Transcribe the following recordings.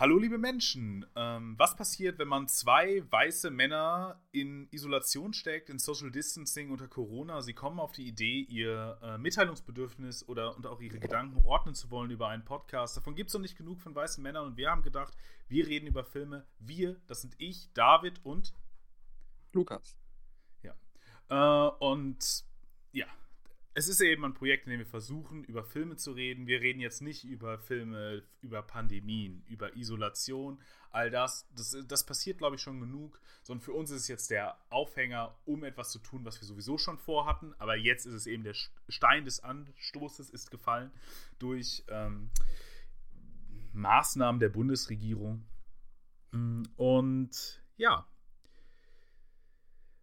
Hallo liebe Menschen, ähm, was passiert, wenn man zwei weiße Männer in Isolation steckt, in Social Distancing unter Corona? Sie kommen auf die Idee, ihr äh, Mitteilungsbedürfnis oder und auch ihre Gedanken ordnen zu wollen über einen Podcast. Davon gibt es noch nicht genug von weißen Männern und wir haben gedacht, wir reden über Filme. Wir, das sind ich, David und Lukas. Ja. Äh, und ja, es ist eben ein Projekt, in dem wir versuchen, über Filme zu reden. Wir reden jetzt nicht über Filme, über Pandemien, über Isolation, all das. Das, das passiert, glaube ich, schon genug. Sondern für uns ist es jetzt der Aufhänger, um etwas zu tun, was wir sowieso schon vorhatten. Aber jetzt ist es eben der Stein des Anstoßes ist gefallen durch ähm, Maßnahmen der Bundesregierung. Und ja,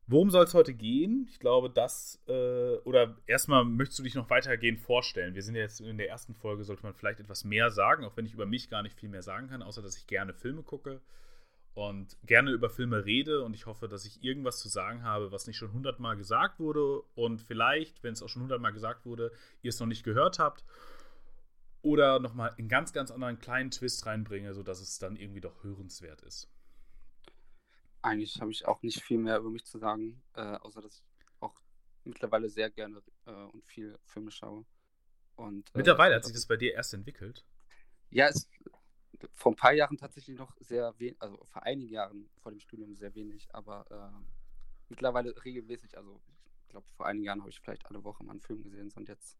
Worum soll es heute gehen? Ich glaube, das, äh, oder erstmal möchtest du dich noch weitergehend vorstellen. Wir sind ja jetzt in der ersten Folge, sollte man vielleicht etwas mehr sagen, auch wenn ich über mich gar nicht viel mehr sagen kann, außer dass ich gerne Filme gucke und gerne über Filme rede und ich hoffe, dass ich irgendwas zu sagen habe, was nicht schon hundertmal gesagt wurde und vielleicht, wenn es auch schon hundertmal gesagt wurde, ihr es noch nicht gehört habt oder nochmal einen ganz, ganz anderen kleinen Twist reinbringe, sodass es dann irgendwie doch hörenswert ist. Eigentlich habe ich auch nicht viel mehr über mich zu sagen, äh, außer dass ich auch mittlerweile sehr gerne äh, und viel Filme schaue. Und, äh, mittlerweile hat sich das bei dir erst entwickelt? Ja, es vor ein paar Jahren tatsächlich noch sehr wenig, also vor einigen Jahren vor dem Studium sehr wenig, aber äh, mittlerweile regelmäßig. Also ich glaube, vor einigen Jahren habe ich vielleicht alle Woche mal einen Film gesehen und jetzt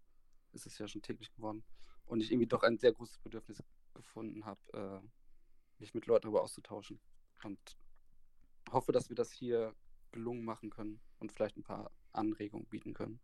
ist es ja schon täglich geworden. Und ich irgendwie doch ein sehr großes Bedürfnis gefunden habe, äh, mich mit Leuten darüber auszutauschen. Und hoffe, dass wir das hier gelungen machen können und vielleicht ein paar Anregungen bieten können.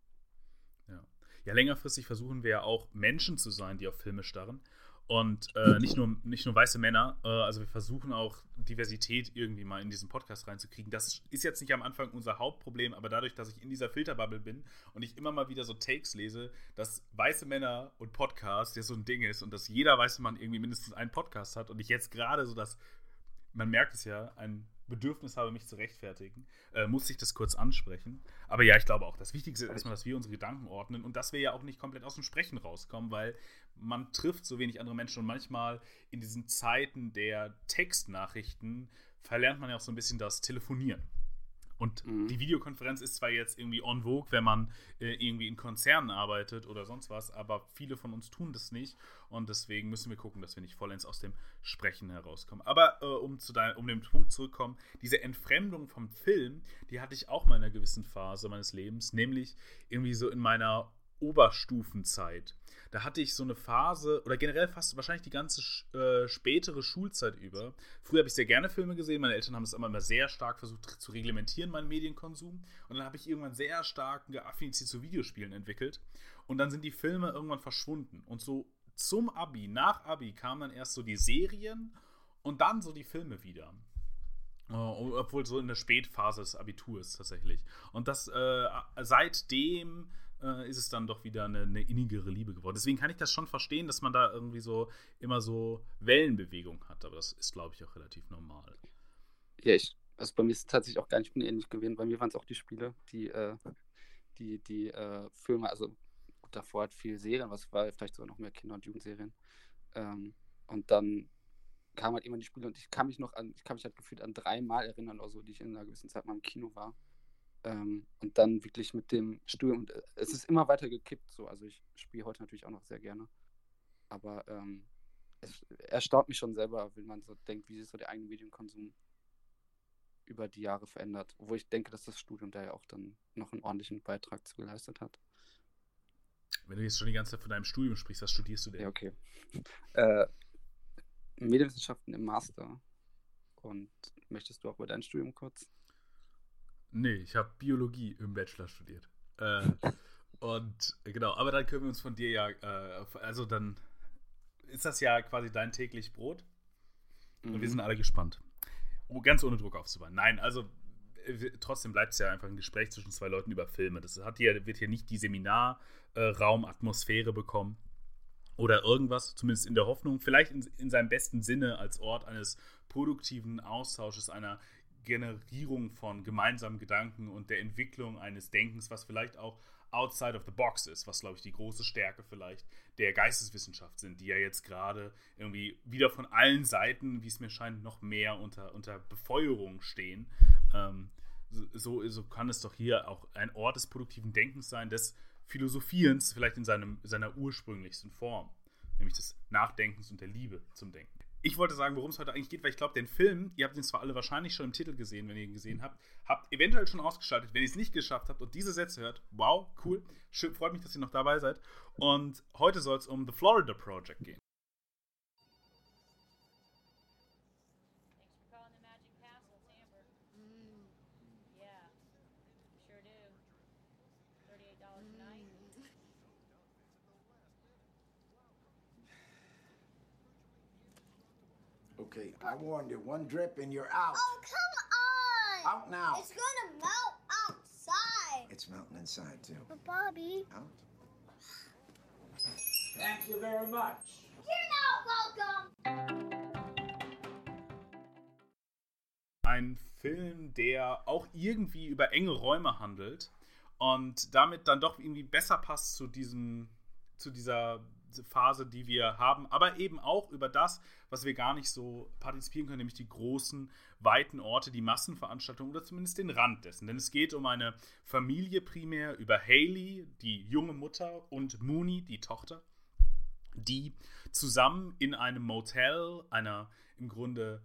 Ja. ja, längerfristig versuchen wir ja auch Menschen zu sein, die auf Filme starren. Und äh, nicht, nur, nicht nur weiße Männer, äh, also wir versuchen auch Diversität irgendwie mal in diesen Podcast reinzukriegen. Das ist jetzt nicht am Anfang unser Hauptproblem, aber dadurch, dass ich in dieser Filterbubble bin und ich immer mal wieder so Takes lese, dass weiße Männer und Podcast ja so ein Ding ist und dass jeder weiße Mann irgendwie mindestens einen Podcast hat und ich jetzt gerade so das, man merkt es ja, ein Bedürfnis habe, mich zu rechtfertigen, äh, muss ich das kurz ansprechen. Aber ja, ich glaube auch, das Wichtigste ist erstmal, dass wir unsere Gedanken ordnen und dass wir ja auch nicht komplett aus dem Sprechen rauskommen, weil man trifft so wenig andere Menschen und manchmal in diesen Zeiten der Textnachrichten verlernt man ja auch so ein bisschen das Telefonieren. Und mhm. die Videokonferenz ist zwar jetzt irgendwie on vogue, wenn man äh, irgendwie in Konzernen arbeitet oder sonst was, aber viele von uns tun das nicht und deswegen müssen wir gucken, dass wir nicht vollends aus dem Sprechen herauskommen. Aber äh, um zu dein, um den Punkt zurückzukommen, diese Entfremdung vom Film, die hatte ich auch mal in einer gewissen Phase meines Lebens, nämlich irgendwie so in meiner Oberstufenzeit. Da hatte ich so eine Phase, oder generell fast wahrscheinlich die ganze äh, spätere Schulzeit über. Früher habe ich sehr gerne Filme gesehen. Meine Eltern haben es immer, immer sehr stark versucht zu reglementieren, meinen Medienkonsum. Und dann habe ich irgendwann sehr stark eine Affinität zu Videospielen entwickelt. Und dann sind die Filme irgendwann verschwunden. Und so zum Abi, nach Abi, kamen dann erst so die Serien und dann so die Filme wieder. Uh, obwohl so in der Spätphase des Abiturs tatsächlich. Und das äh, seitdem äh, ist es dann doch wieder eine, eine, innigere Liebe geworden. Deswegen kann ich das schon verstehen, dass man da irgendwie so immer so Wellenbewegung hat, aber das ist, glaube ich, auch relativ normal. Ja, ich, also bei mir ist es tatsächlich auch gar nicht unähnlich gewesen. Bei mir waren es auch die Spiele, die, äh, die, die äh, Filme, also davor hat viel Serien, was war vielleicht sogar noch mehr Kinder- und Jugendserien. Ähm, und dann kamen halt immer die Spiele und ich kann mich noch an, ich kann mich halt gefühlt an dreimal erinnern oder so, die ich in einer gewissen Zeit mal im Kino war. Ähm, und dann wirklich mit dem Studium, äh, es ist immer weiter gekippt so. Also ich spiele heute natürlich auch noch sehr gerne. Aber ähm, es erstaunt mich schon selber, wenn man so denkt, wie sich so der eigene Medienkonsum über die Jahre verändert. Wo ich denke, dass das Studium da ja auch dann noch einen ordentlichen Beitrag zu geleistet hat. Wenn du jetzt schon die ganze Zeit von deinem Studium sprichst, was studierst du denn? Ja, okay. Äh, Medienwissenschaften im Master. Und möchtest du auch über dein Studium kurz? Nee, ich habe Biologie im Bachelor studiert. Äh, und genau, aber dann können wir uns von dir ja, äh, also dann ist das ja quasi dein täglich Brot. Und mhm. wir sind alle gespannt. Oh, ganz ohne Druck aufzubauen. Nein, also äh, trotzdem bleibt es ja einfach ein Gespräch zwischen zwei Leuten über Filme. Das hat hier, wird hier nicht die Seminarraumatmosphäre äh, bekommen oder irgendwas, zumindest in der Hoffnung, vielleicht in, in seinem besten Sinne als Ort eines produktiven Austausches, einer Generierung von gemeinsamen Gedanken und der Entwicklung eines Denkens, was vielleicht auch outside of the box ist, was, glaube ich, die große Stärke vielleicht der Geisteswissenschaft sind, die ja jetzt gerade irgendwie wieder von allen Seiten, wie es mir scheint, noch mehr unter, unter Befeuerung stehen. Ähm, so, so kann es doch hier auch ein Ort des produktiven Denkens sein, des Philosophierens, vielleicht in seinem, seiner ursprünglichsten Form, nämlich des Nachdenkens und der Liebe zum Denken ich wollte sagen, worum es heute eigentlich geht, weil ich glaube, den Film, ihr habt ihn zwar alle wahrscheinlich schon im Titel gesehen, wenn ihr ihn gesehen habt, habt eventuell schon ausgeschaltet. Wenn ihr es nicht geschafft habt und diese Sätze hört, wow, cool. Schön, freut mich, dass ihr noch dabei seid. Und heute soll es um The Florida Project gehen. Okay, I warned you. One drip and you're out. Oh, come on! Out now. It's gonna melt outside. It's melting inside, too. But, Bobby. Out. Thank you very much. You're not welcome. Ein Film, der auch irgendwie über enge Räume handelt und damit dann doch irgendwie besser passt zu diesem, zu dieser Phase, die wir haben, aber eben auch über das, was wir gar nicht so partizipieren können, nämlich die großen, weiten Orte, die Massenveranstaltungen oder zumindest den Rand dessen. Denn es geht um eine Familie primär, über Haley, die junge Mutter, und Mooney, die Tochter, die zusammen in einem Motel, einer im Grunde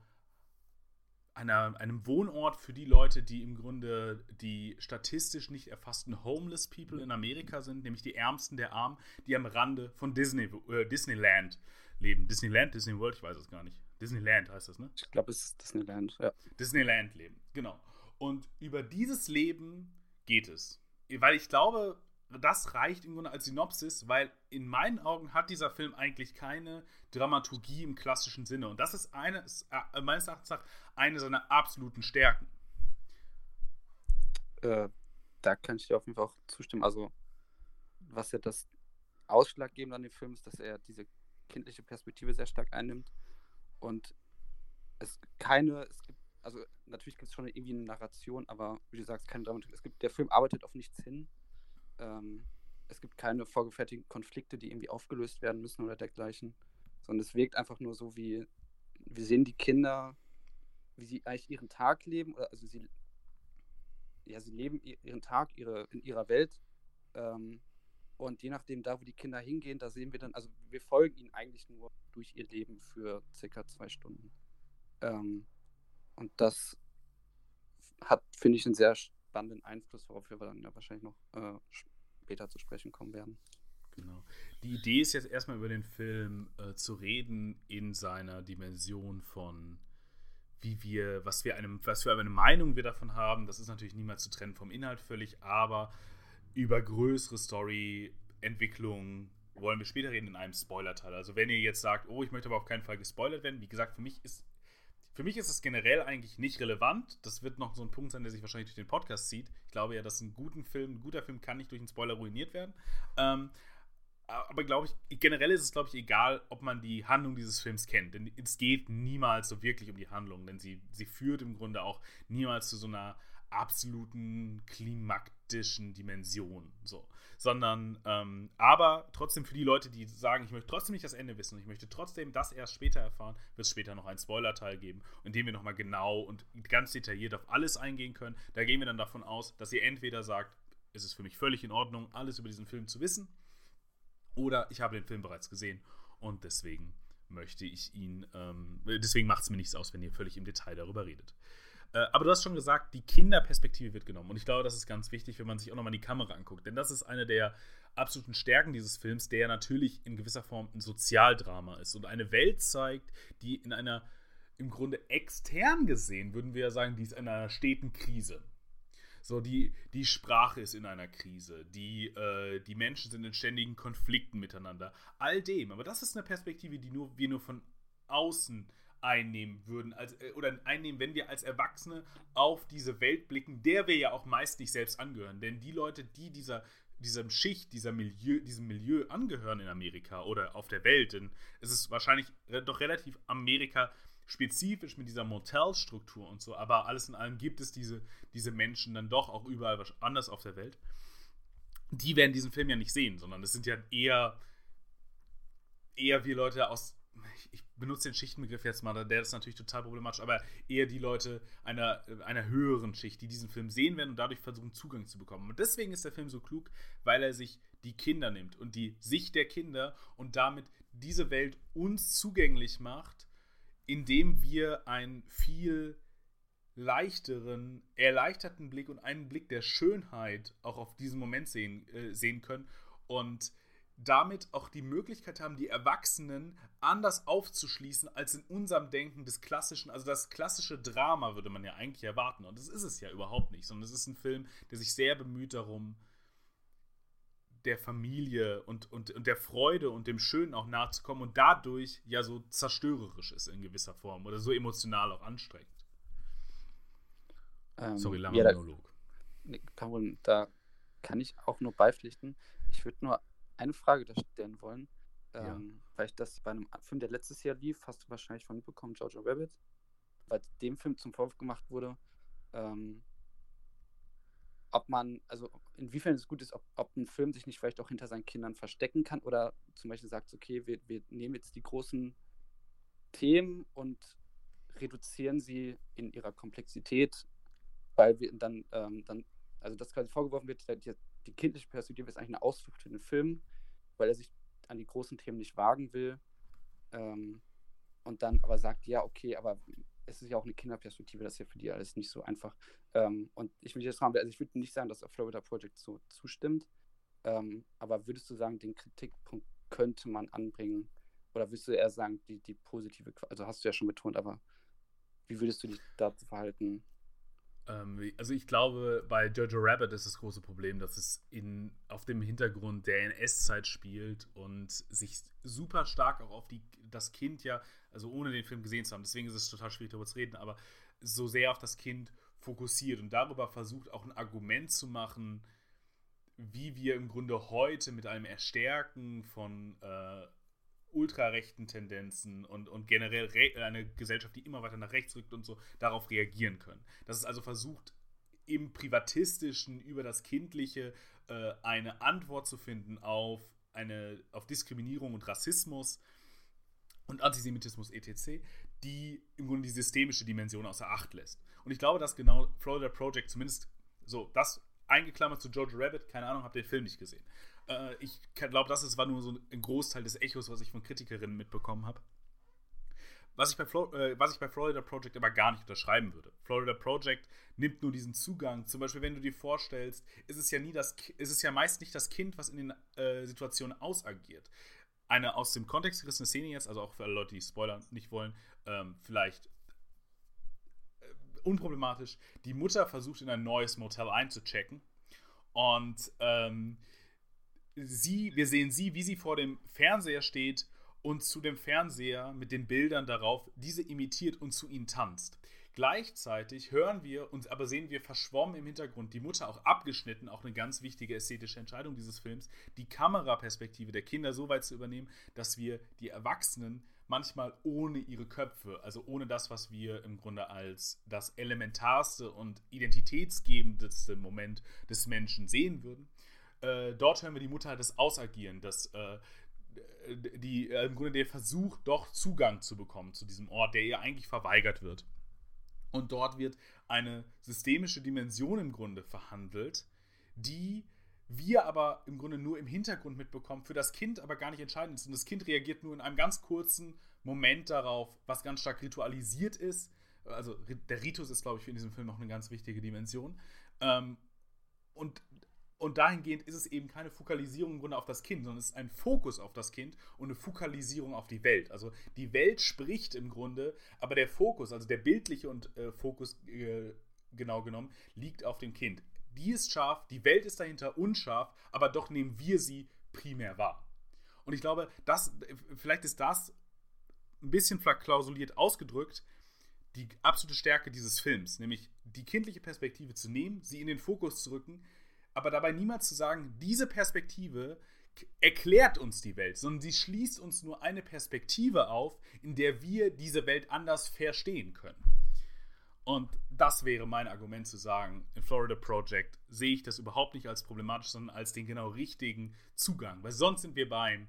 einer, einem Wohnort für die Leute, die im Grunde die statistisch nicht erfassten Homeless People in Amerika sind, nämlich die Ärmsten der Armen, die am Rande von Disney, äh, Disneyland leben. Disneyland, Disney World, ich weiß es gar nicht. Disneyland heißt das, ne? Ich glaube, es ist Disneyland, ja. Disneyland leben, genau. Und über dieses Leben geht es. Weil ich glaube, das reicht im Grunde als Synopsis, weil in meinen Augen hat dieser Film eigentlich keine Dramaturgie im klassischen Sinne. Und das ist eine, äh, meines Erachtens nach eine seiner absoluten Stärken. Äh, da kann ich dir auf jeden Fall auch zustimmen. Also, was ja das Ausschlaggebende an dem Film ist, dass er diese kindliche Perspektive sehr stark einnimmt. Und es keine, es gibt, also natürlich gibt es schon irgendwie eine Narration, aber wie du sagst, keine Dramaturgie. Es gibt, der Film arbeitet auf nichts hin ähm, es gibt keine vorgefertigten Konflikte, die irgendwie aufgelöst werden müssen oder dergleichen, sondern es wirkt einfach nur so, wie wir sehen die Kinder, wie sie eigentlich ihren Tag leben, also sie, ja, sie leben ihren Tag ihre, in ihrer Welt. Ähm, und je nachdem, da wo die Kinder hingehen, da sehen wir dann, also wir folgen ihnen eigentlich nur durch ihr Leben für circa zwei Stunden. Ähm, und das hat, finde ich, einen sehr spannenden Einfluss, worauf wir dann ja wahrscheinlich noch äh, später zu sprechen kommen werden. Genau. Die Idee ist jetzt erstmal über den Film äh, zu reden in seiner Dimension von wie wir, was wir einem, was für eine Meinung wir davon haben. Das ist natürlich niemals zu trennen vom Inhalt völlig, aber über größere Story-Entwicklungen wollen wir später reden in einem Spoiler-Teil. Also wenn ihr jetzt sagt, oh, ich möchte aber auf keinen Fall gespoilert werden, wie gesagt, für mich ist für mich ist es generell eigentlich nicht relevant. Das wird noch so ein Punkt sein, der sich wahrscheinlich durch den Podcast zieht. Ich glaube ja, dass ein guter Film, ein guter Film kann nicht durch einen Spoiler ruiniert werden. Ähm, aber glaube ich, generell ist es, glaube ich, egal, ob man die Handlung dieses Films kennt. Denn es geht niemals so wirklich um die Handlung, denn sie, sie führt im Grunde auch niemals zu so einer absoluten klimaktischen Dimension. So. Sondern, ähm, aber trotzdem für die Leute, die sagen, ich möchte trotzdem nicht das Ende wissen, ich möchte trotzdem das erst später erfahren, wird es später noch einen Spoiler-Teil geben, in dem wir nochmal genau und ganz detailliert auf alles eingehen können. Da gehen wir dann davon aus, dass ihr entweder sagt, es ist für mich völlig in Ordnung, alles über diesen Film zu wissen, oder ich habe den Film bereits gesehen und deswegen möchte ich ihn, ähm, deswegen macht es mir nichts aus, wenn ihr völlig im Detail darüber redet. Äh, aber du hast schon gesagt, die Kinderperspektive wird genommen. Und ich glaube, das ist ganz wichtig, wenn man sich auch nochmal die Kamera anguckt. Denn das ist eine der absoluten Stärken dieses Films, der natürlich in gewisser Form ein Sozialdrama ist und eine Welt zeigt, die in einer, im Grunde extern gesehen, würden wir ja sagen, die ist in einer steten Krise. So, die, die Sprache ist in einer Krise, die, äh, die Menschen sind in ständigen Konflikten miteinander. All dem. Aber das ist eine Perspektive, die nur, wir nur von außen einnehmen würden als, äh, oder einnehmen, wenn wir als Erwachsene auf diese Welt blicken, der wir ja auch meist nicht selbst angehören. Denn die Leute, die dieser, diesem Schicht, dieser Milieu, diesem Milieu angehören in Amerika oder auf der Welt, denn es ist wahrscheinlich doch relativ Amerika spezifisch mit dieser Motelstruktur und so, aber alles in allem gibt es diese, diese Menschen dann doch auch überall anders auf der Welt. die werden diesen Film ja nicht sehen, sondern es sind ja eher, eher wir Leute aus, ich, benutze den Schichtenbegriff jetzt mal, der ist natürlich total problematisch, aber eher die Leute einer, einer höheren Schicht, die diesen Film sehen werden und dadurch versuchen, Zugang zu bekommen. Und deswegen ist der Film so klug, weil er sich die Kinder nimmt und die Sicht der Kinder und damit diese Welt uns zugänglich macht, indem wir ein viel leichteren, erleichterten Blick und einen Blick der Schönheit auch auf diesen Moment sehen, äh, sehen können und damit auch die Möglichkeit haben, die Erwachsenen anders aufzuschließen als in unserem Denken des klassischen, also das klassische Drama würde man ja eigentlich erwarten und das ist es ja überhaupt nicht, sondern es ist ein Film, der sich sehr bemüht darum, der Familie und, und, und der Freude und dem Schönen auch nahe zu kommen und dadurch ja so zerstörerisch ist in gewisser Form oder so emotional auch anstrengend. Ähm, Sorry, langer ja, da, Monolog. Problem. da kann ich auch nur beipflichten. Ich würde nur eine Frage da stellen wollen. Ja. Ähm, Weil ich das bei einem Film, der letztes Jahr lief, hast du wahrscheinlich von mitbekommen, Jojo Rabbit, weil dem Film zum Vorwurf gemacht wurde, ähm, ob man, also inwiefern es gut ist, ob, ob ein Film sich nicht vielleicht auch hinter seinen Kindern verstecken kann oder zum Beispiel sagt, okay, wir, wir nehmen jetzt die großen Themen und reduzieren sie in ihrer Komplexität, weil wir dann, ähm, dann also das quasi vorgeworfen wird, die, kindliche Perspektive ist eigentlich eine Ausflucht für den Film, weil er sich an die großen Themen nicht wagen will ähm, und dann aber sagt, ja, okay, aber es ist ja auch eine Kinderperspektive, das ist ja für die alles nicht so einfach. Ähm, und ich will jetzt fragen, also ich würde nicht sagen, dass Florida Project so zustimmt, ähm, aber würdest du sagen, den Kritikpunkt könnte man anbringen oder würdest du eher sagen, die, die positive, also hast du ja schon betont, aber wie würdest du dich dazu verhalten? Ähm, also ich glaube, bei Jojo Rabbit ist das große Problem, dass es in, auf dem Hintergrund der NS-Zeit spielt und sich super stark auch auf die, das Kind ja, also ohne den Film gesehen zu haben, deswegen ist es total schwierig darüber zu reden, aber so sehr auf das Kind fokussiert und darüber versucht auch ein Argument zu machen, wie wir im Grunde heute mit einem Erstärken von äh, ultrarechten Tendenzen und, und generell eine Gesellschaft, die immer weiter nach rechts rückt und so, darauf reagieren können. Dass es also versucht, im Privatistischen über das Kindliche äh, eine Antwort zu finden auf, eine, auf Diskriminierung und Rassismus und Antisemitismus etc., die im Grunde die systemische Dimension außer Acht lässt. Und ich glaube, dass genau Florida Project zumindest so, das eingeklammert zu George Rabbit, keine Ahnung, habe den Film nicht gesehen. Äh, ich glaube, das war nur so ein Großteil des Echos, was ich von Kritikerinnen mitbekommen habe. Was ich, bei äh, was ich bei Florida Project aber gar nicht unterschreiben würde. Florida Project nimmt nur diesen Zugang. Zum Beispiel, wenn du dir vorstellst, ist es ja nie das, ist es ja meist nicht das Kind, was in den äh, Situationen ausagiert. Eine aus dem Kontext gerissene Szene jetzt, also auch für alle Leute, die Spoiler nicht wollen, ähm, vielleicht äh, unproblematisch. Die Mutter versucht in ein neues Motel einzuchecken und ähm, sie, wir sehen sie, wie sie vor dem Fernseher steht und zu dem Fernseher mit den Bildern darauf diese imitiert und zu ihnen tanzt. Gleichzeitig hören wir und aber sehen wir verschwommen im Hintergrund die Mutter auch abgeschnitten, auch eine ganz wichtige ästhetische Entscheidung dieses Films, die Kameraperspektive der Kinder so weit zu übernehmen, dass wir die Erwachsenen manchmal ohne ihre Köpfe, also ohne das, was wir im Grunde als das elementarste und identitätsgebendste Moment des Menschen sehen würden. Äh, dort hören wir die Mutter das Ausagieren, das äh, die äh, im Grunde der Versuch, doch Zugang zu bekommen zu diesem Ort, der ihr eigentlich verweigert wird. Und dort wird eine systemische Dimension im Grunde verhandelt, die wir aber im Grunde nur im Hintergrund mitbekommen, für das Kind aber gar nicht entscheidend ist. Und das Kind reagiert nur in einem ganz kurzen Moment darauf, was ganz stark ritualisiert ist. Also der Ritus ist, glaube ich, in diesem Film noch eine ganz wichtige Dimension. Ähm, und und dahingehend ist es eben keine Fokalisierung im Grunde auf das Kind, sondern es ist ein Fokus auf das Kind und eine Fokalisierung auf die Welt. Also die Welt spricht im Grunde, aber der Fokus, also der bildliche und äh, Fokus äh, genau genommen, liegt auf dem Kind. Die ist scharf, die Welt ist dahinter unscharf, aber doch nehmen wir sie primär wahr. Und ich glaube, das, vielleicht ist das ein bisschen verklausuliert ausgedrückt, die absolute Stärke dieses Films, nämlich die kindliche Perspektive zu nehmen, sie in den Fokus zu rücken, aber dabei niemals zu sagen, diese Perspektive erklärt uns die Welt, sondern sie schließt uns nur eine Perspektive auf, in der wir diese Welt anders verstehen können. Und das wäre mein Argument zu sagen, in Florida Project sehe ich das überhaupt nicht als problematisch, sondern als den genau richtigen Zugang. Weil sonst sind wir beim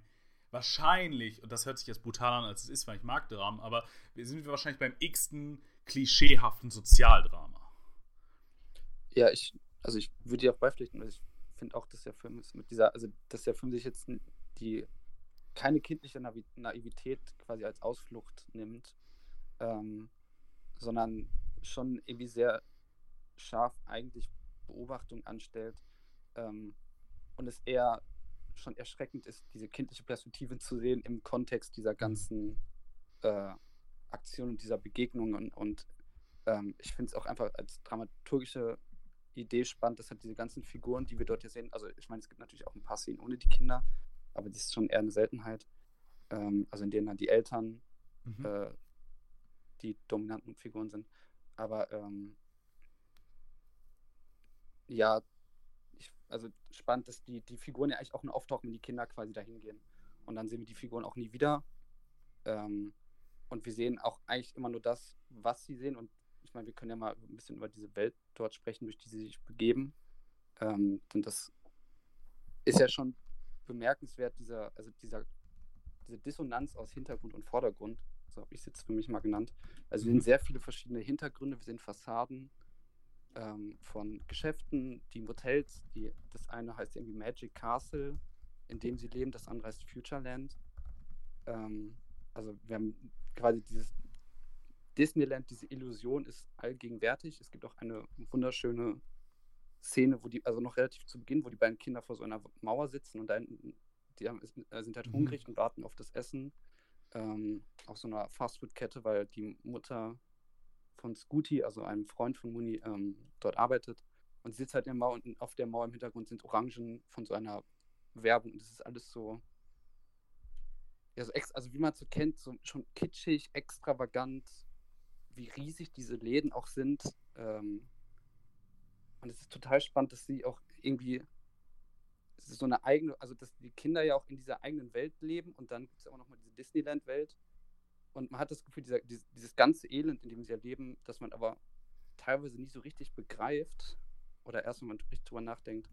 wahrscheinlich, und das hört sich jetzt brutal an, als es ist, weil ich mag Dramen, aber wir sind wir wahrscheinlich beim x-ten klischeehaften Sozialdrama. Ja, ich, also ich würde dir auch beipflichten, weil ich finde auch, dass der Film ist mit dieser, also dass der Film sich jetzt die keine kindliche Navi Naivität quasi als Ausflucht nimmt, ähm, sondern schon irgendwie sehr scharf eigentlich Beobachtung anstellt ähm, und es eher schon erschreckend ist, diese kindliche Perspektive zu sehen im Kontext dieser ganzen äh, Aktionen und dieser Begegnungen und, und ähm, ich finde es auch einfach als dramaturgische Idee spannend, dass halt diese ganzen Figuren, die wir dort hier sehen, also ich meine, es gibt natürlich auch ein paar Szenen ohne die Kinder, aber das ist schon eher eine Seltenheit. Ähm, also in denen dann die Eltern Mhm. äh, die dominanten Figuren sind. Aber ähm, ja, ich, also spannend, dass die, die Figuren ja eigentlich auch nur auftauchen, wenn die Kinder quasi dahin gehen. Und dann sehen wir die Figuren auch nie wieder. Ähm, und wir sehen auch eigentlich immer nur das, was sie sehen. Und ich meine, wir können ja mal ein bisschen über diese Welt dort sprechen, durch die sie sich begeben. Ähm, denn das ist ja schon bemerkenswert, dieser, also dieser, diese Dissonanz aus Hintergrund und Vordergrund. So habe ich es jetzt für mich mal genannt. Also wir Mhm. sehen sehr viele verschiedene Hintergründe, wir sehen Fassaden ähm, von Geschäften, die Motels, die, das eine heißt irgendwie Magic Castle, in dem sie leben, das andere heißt Futureland. Ähm, also wir haben quasi dieses Disneyland, diese Illusion ist allgegenwärtig. Es gibt auch eine wunderschöne Szene, wo die, also noch relativ zu Beginn, wo die beiden Kinder vor so einer Mauer sitzen und da hinten, die haben, äh, sind halt Mhm. hungrig und warten auf das Essen. Ähm, auf so einer Fastfood-Kette, weil die Mutter von Scooty, also einem Freund von Muni, ähm, dort arbeitet. Und sie sitzt halt in der Mauer und auf der Mauer im Hintergrund sind Orangen von so einer Werbung. Und das ist alles so, ja, so ex also wie man es so kennt, so schon kitschig, extravagant, wie riesig diese Läden auch sind. Ähm, und es ist total spannend, dass sie auch irgendwie es ist so eine eigene, also dass die Kinder ja auch in dieser eigenen Welt leben und dann gibt es aber nochmal diese Disneyland-Welt. Und man hat das Gefühl, dieser, dieses, dieses ganze Elend, in dem sie ja leben, dass man aber teilweise nie so richtig begreift oder erst wenn man richtig drüber nachdenkt,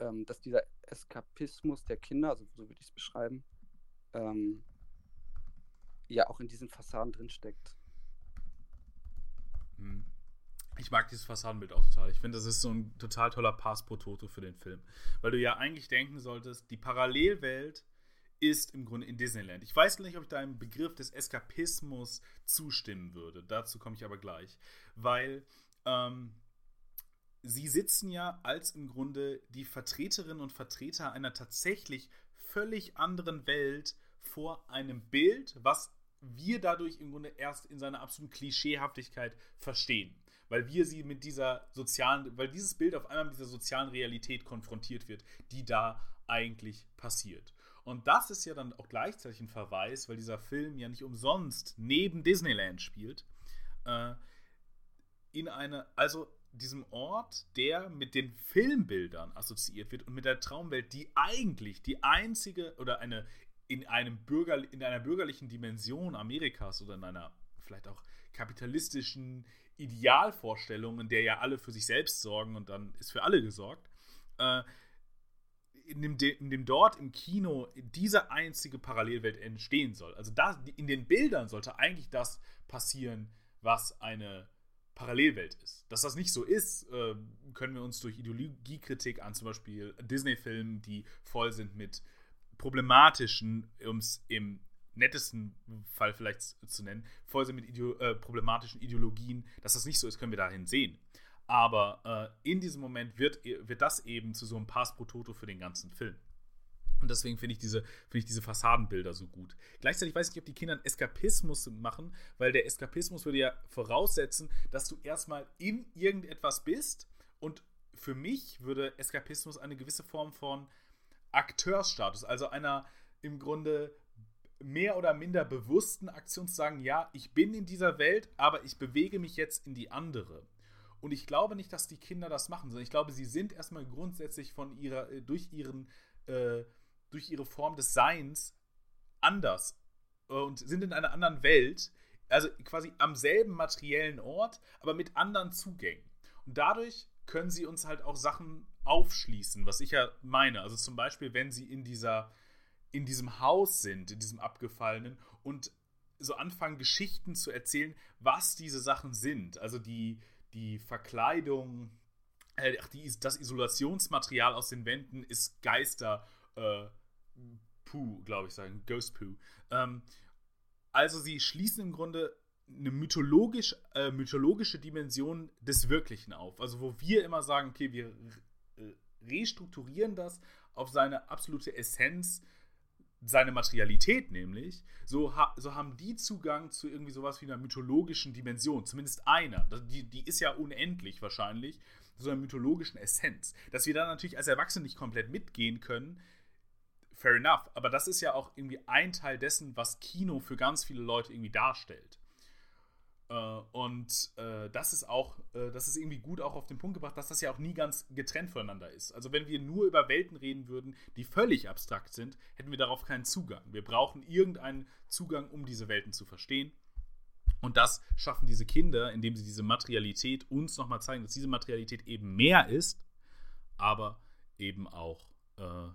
ähm, dass dieser Eskapismus der Kinder, also so würde ich es beschreiben, ähm, ja auch in diesen Fassaden drinsteckt. Mhm. Ich mag dieses Fassadenbild auch total. Ich finde, das ist so ein total toller Pass pro Toto für den Film. Weil du ja eigentlich denken solltest, die Parallelwelt ist im Grunde in Disneyland. Ich weiß nicht, ob ich deinem Begriff des Eskapismus zustimmen würde. Dazu komme ich aber gleich. Weil ähm, sie sitzen ja als im Grunde die Vertreterinnen und Vertreter einer tatsächlich völlig anderen Welt vor einem Bild, was wir dadurch im Grunde erst in seiner absoluten Klischeehaftigkeit verstehen. Weil wir sie mit dieser sozialen, weil dieses Bild auf einmal mit dieser sozialen Realität konfrontiert wird, die da eigentlich passiert. Und das ist ja dann auch gleichzeitig ein Verweis, weil dieser Film ja nicht umsonst neben Disneyland spielt, äh, in eine, also diesem Ort, der mit den Filmbildern assoziiert wird und mit der Traumwelt, die eigentlich die einzige oder eine in einem Bürger, in einer bürgerlichen Dimension Amerikas oder in einer vielleicht auch kapitalistischen Idealvorstellung, in der ja alle für sich selbst sorgen und dann ist für alle gesorgt, äh, in, dem, in dem dort im Kino diese einzige Parallelwelt entstehen soll. Also da, in den Bildern sollte eigentlich das passieren, was eine Parallelwelt ist. Dass das nicht so ist, äh, können wir uns durch Ideologiekritik an zum Beispiel Disney-Filmen, die voll sind mit problematischen, um es im nettesten Fall vielleicht zu nennen, voll sind mit Ideo äh, problematischen Ideologien, dass das nicht so ist, können wir dahin sehen. Aber äh, in diesem Moment wird, wird das eben zu so einem Pass pro Toto für den ganzen Film. Und deswegen finde ich, find ich diese Fassadenbilder so gut. Gleichzeitig weiß ich nicht, ob die Kinder einen Eskapismus machen, weil der Eskapismus würde ja voraussetzen, dass du erstmal in irgendetwas bist. Und für mich würde Eskapismus eine gewisse Form von Akteursstatus, also einer im Grunde mehr oder minder bewussten Aktion zu sagen, ja, ich bin in dieser Welt, aber ich bewege mich jetzt in die andere. Und ich glaube nicht, dass die Kinder das machen, sondern ich glaube, sie sind erstmal grundsätzlich von ihrer, durch ihren, äh, durch ihre Form des Seins anders und sind in einer anderen Welt, also quasi am selben materiellen Ort, aber mit anderen Zugängen. Und dadurch können sie uns halt auch Sachen aufschließen, was ich ja meine. Also zum Beispiel, wenn sie in dieser, in diesem Haus sind, in diesem abgefallenen und so anfangen, Geschichten zu erzählen, was diese Sachen sind. Also die, die Verkleidung, äh, die, das Isolationsmaterial aus den Wänden ist Geister, äh, Poo, glaube ich, sagen, Ghost Poo. Ähm, also sie schließen im Grunde eine mythologisch, äh, mythologische Dimension des Wirklichen auf. Also wo wir immer sagen, okay, wir restrukturieren das auf seine absolute Essenz, seine Materialität nämlich, so, ha so haben die Zugang zu irgendwie sowas wie einer mythologischen Dimension, zumindest einer. Die, die ist ja unendlich wahrscheinlich, so einer mythologischen Essenz. Dass wir da natürlich als Erwachsene nicht komplett mitgehen können, fair enough. Aber das ist ja auch irgendwie ein Teil dessen, was Kino für ganz viele Leute irgendwie darstellt. Äh, und äh, das ist auch, äh, das ist irgendwie gut auch auf den Punkt gebracht, dass das ja auch nie ganz getrennt voneinander ist. Also wenn wir nur über Welten reden würden, die völlig abstrakt sind, hätten wir darauf keinen Zugang. Wir brauchen irgendeinen Zugang, um diese Welten zu verstehen. Und das schaffen diese Kinder, indem sie diese Materialität uns nochmal zeigen, dass diese Materialität eben mehr ist, aber eben auch äh,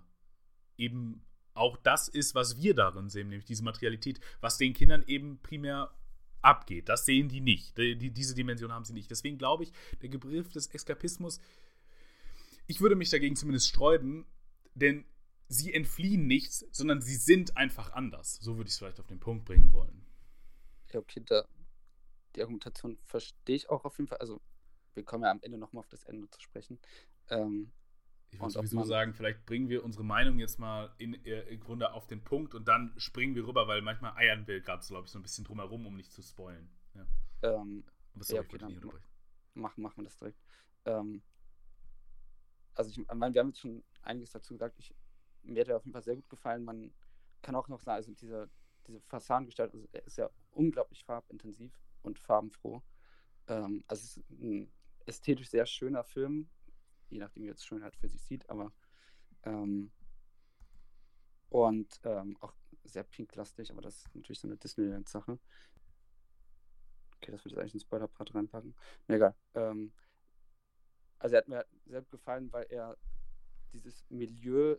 eben auch das ist, was wir darin sehen, nämlich diese Materialität, was den Kindern eben primär abgeht. Das sehen die nicht. Die, die, diese Dimension haben sie nicht. Deswegen glaube ich, der Begriff des Eskapismus, ich würde mich dagegen zumindest sträuben, denn sie entfliehen nichts, sondern sie sind einfach anders. So würde ich es vielleicht auf den Punkt bringen wollen. Ja, okay, da, die Argumentation verstehe ich auch auf jeden Fall. Also, wir kommen ja am Ende nochmal auf das Ende zu sprechen. Ähm, ich würde sowieso sagen, vielleicht bringen wir unsere Meinung jetzt mal in, äh, im Grunde auf den Punkt und dann springen wir rüber, weil manchmal eiern wir gerade, glaube ich, so ein bisschen drumherum, um nicht zu spoilen. Ja. Ähm, ja, okay, dann machen, machen wir das direkt. Ähm, also ich meine, wir haben jetzt schon einiges dazu gesagt. Ich, mir hat er auf jeden Fall sehr gut gefallen. Man kann auch noch sagen, also diese, diese Fassadengestalt, also ist ja unglaublich farbintensiv und farbenfroh. Ähm, also es ist ein ästhetisch sehr schöner Film, je nachdem, wie jetzt Schönheit für sich sieht, aber ähm, und ähm, auch sehr pinklastig, aber das ist natürlich so eine Disneyland-Sache. Okay, das würde ich eigentlich in den Spoiler-Part reinpacken. Na egal. Ähm, also er hat mir sehr gut gefallen, weil er dieses Milieu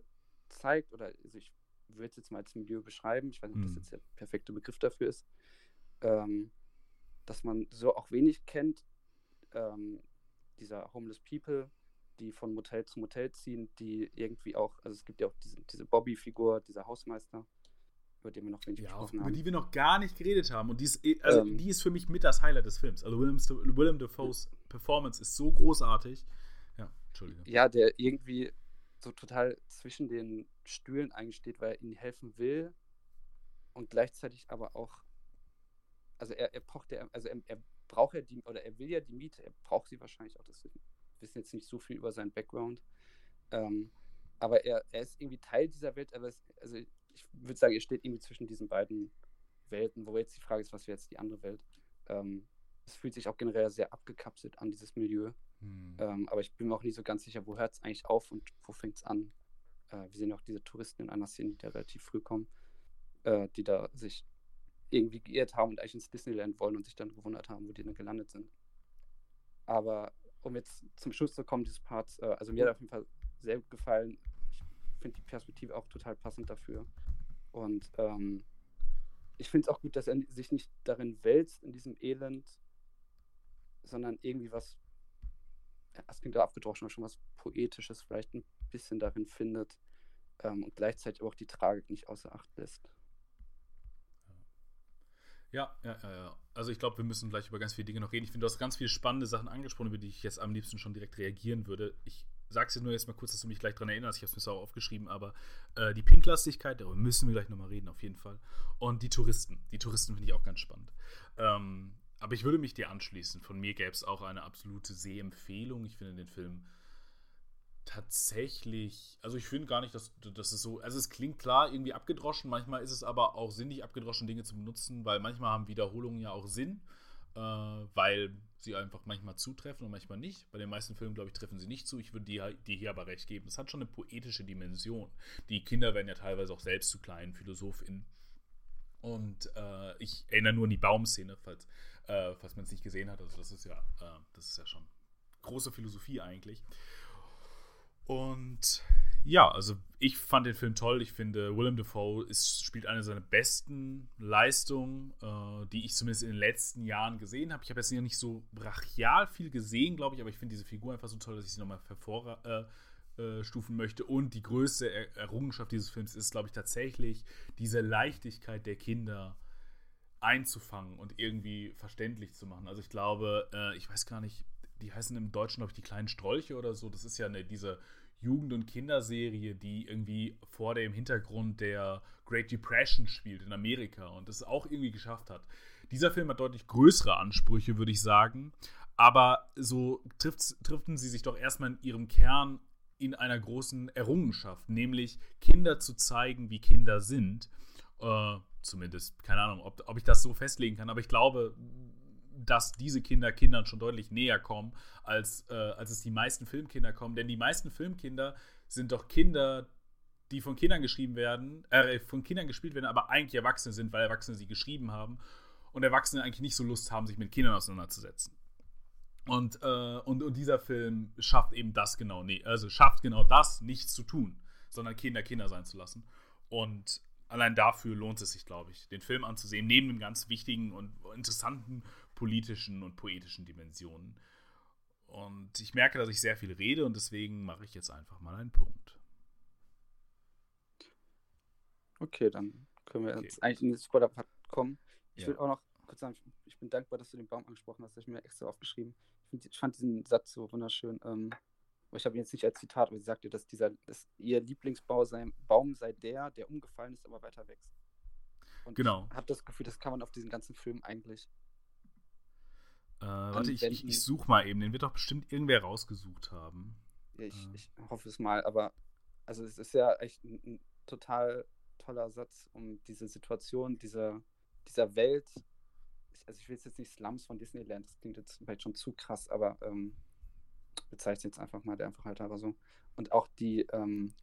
zeigt, oder also ich würde es jetzt mal als Milieu beschreiben, ich weiß nicht, ob das hm. jetzt der perfekte Begriff dafür ist, ähm, dass man so auch wenig kennt, ähm, dieser Homeless People, die von Motel zu Motel ziehen, die irgendwie auch, also es gibt ja auch diese, diese Bobby-Figur, dieser Hausmeister, über den wir noch wenig ja, gesprochen über haben. Über die wir noch gar nicht geredet haben. Und die ist, eh, also ähm, die ist für mich mit das Highlight des Films. Also Willem, Willem Dafoes Performance ist so großartig. Ja, Entschuldige. Ja, der irgendwie so total zwischen den Stühlen eingesteht, weil er ihnen helfen will und gleichzeitig aber auch, also er, er braucht ja, also er, er braucht ja die, oder er will ja die Miete, er braucht sie wahrscheinlich auch, das wissen jetzt nicht so viel über seinen Background. Ähm, aber er, er ist irgendwie Teil dieser Welt, aber es, also ich würde sagen, er steht irgendwie zwischen diesen beiden Welten, wo jetzt die Frage ist, was wäre jetzt die andere Welt. Ähm, es fühlt sich auch generell sehr abgekapselt an, dieses Milieu. Hm. Ähm, aber ich bin mir auch nie so ganz sicher, wo hört es eigentlich auf und wo fängt es an. Äh, wir sehen auch diese Touristen in einer Szene, die da relativ früh kommen, äh, die da sich irgendwie geirrt haben und eigentlich ins Disneyland wollen und sich dann gewundert haben, wo die dann gelandet sind. Aber um jetzt zum Schluss zu kommen, dieses Parts, äh, also mir hat auf jeden Fall sehr gut gefallen. Ich finde die Perspektive auch total passend dafür. Und ähm, ich finde es auch gut, dass er sich nicht darin wälzt, in diesem Elend, sondern irgendwie was, ja, das klingt da abgedroschen, schon was Poetisches vielleicht ein bisschen darin findet ähm, und gleichzeitig auch die Tragik nicht außer Acht lässt. Ja, ja, ja, ja. Also ich glaube, wir müssen gleich über ganz viele Dinge noch reden. Ich finde, du hast ganz viele spannende Sachen angesprochen, über die ich jetzt am liebsten schon direkt reagieren würde. Ich sage es dir nur jetzt mal kurz, dass du mich gleich daran erinnerst. Ich habe es mir auch aufgeschrieben, aber äh, die Pinklastigkeit, darüber müssen wir gleich nochmal reden, auf jeden Fall. Und die Touristen. Die Touristen finde ich auch ganz spannend. Ähm, aber ich würde mich dir anschließen. Von mir gäbe es auch eine absolute Sehempfehlung. Ich finde den Film tatsächlich, also ich finde gar nicht, dass, dass es so, also es klingt klar irgendwie abgedroschen, manchmal ist es aber auch sinnig abgedroschen, Dinge zu benutzen, weil manchmal haben Wiederholungen ja auch Sinn, äh, weil sie einfach manchmal zutreffen und manchmal nicht. Bei den meisten Filmen, glaube ich, treffen sie nicht zu. Ich würde dir die hier aber recht geben. Es hat schon eine poetische Dimension. Die Kinder werden ja teilweise auch selbst zu kleinen PhilosophInnen. Und äh, ich erinnere nur an die Baumszene, falls, äh, falls man es nicht gesehen hat. Also das ist ja, äh, das ist ja schon große Philosophie eigentlich. Und ja, also ich fand den Film toll. Ich finde, Willem Dafoe ist, spielt eine seiner besten Leistungen, äh, die ich zumindest in den letzten Jahren gesehen habe. Ich habe jetzt nicht so brachial viel gesehen, glaube ich, aber ich finde diese Figur einfach so toll, dass ich sie nochmal hervorstufen äh, möchte. Und die größte er Errungenschaft dieses Films ist, glaube ich, tatsächlich diese Leichtigkeit der Kinder einzufangen und irgendwie verständlich zu machen. Also ich glaube, äh, ich weiß gar nicht, die heißen im Deutschen, glaube ich, die kleinen Strolche oder so. Das ist ja eine, diese Jugend- und Kinderserie, die irgendwie vor dem Hintergrund der Great Depression spielt in Amerika und das auch irgendwie geschafft hat. Dieser Film hat deutlich größere Ansprüche, würde ich sagen. Aber so triften sie sich doch erstmal in ihrem Kern in einer großen Errungenschaft, nämlich Kinder zu zeigen, wie Kinder sind. Äh, zumindest, keine Ahnung, ob, ob ich das so festlegen kann, aber ich glaube, dass diese Kinder Kindern schon deutlich näher kommen, als, äh, als es die meisten Filmkinder kommen. Denn die meisten Filmkinder sind doch Kinder, die von Kindern geschrieben werden, äh, von Kindern gespielt werden, aber eigentlich Erwachsene sind, weil Erwachsene sie geschrieben haben und Erwachsene eigentlich nicht so Lust haben, sich mit Kindern auseinanderzusetzen. Und, äh, und, und dieser Film schafft eben das genau, nee, also schafft genau das, nichts zu tun, sondern Kinder Kinder sein zu lassen. Und allein dafür lohnt es sich, glaube ich, den Film anzusehen, neben dem ganz wichtigen und interessanten politischen und poetischen Dimensionen. Und ich merke, dass ich sehr viel rede und deswegen mache ich jetzt einfach mal einen Punkt. Okay, dann können wir okay. jetzt eigentlich in den Spoiler-Part kommen. Ich ja. will auch noch kurz sagen, ich bin dankbar, dass du den Baum angesprochen hast. Das habe ich mir extra aufgeschrieben. Ich, ich fand diesen Satz so wunderschön. Ähm, ich habe ihn jetzt nicht als Zitat, aber sie sagte, dass dieser, dass ihr Lieblingsbaum sei, Baum sei der, der umgefallen ist, aber weiter wächst. Und genau. ich habe das Gefühl, das kann man auf diesen ganzen Film eigentlich. Äh, warte, ich, ich, ich suche mal eben. Den wird doch bestimmt irgendwer rausgesucht haben. Ja, ich, äh. ich hoffe es mal, aber also es ist ja echt ein, ein total toller Satz, um diese Situation dieser, dieser Welt. also ich will jetzt nicht Slums von Disneyland, das klingt jetzt vielleicht schon zu krass, aber ähm, bezeichne jetzt einfach mal der Einfachheit halber so. Und auch die, ähm,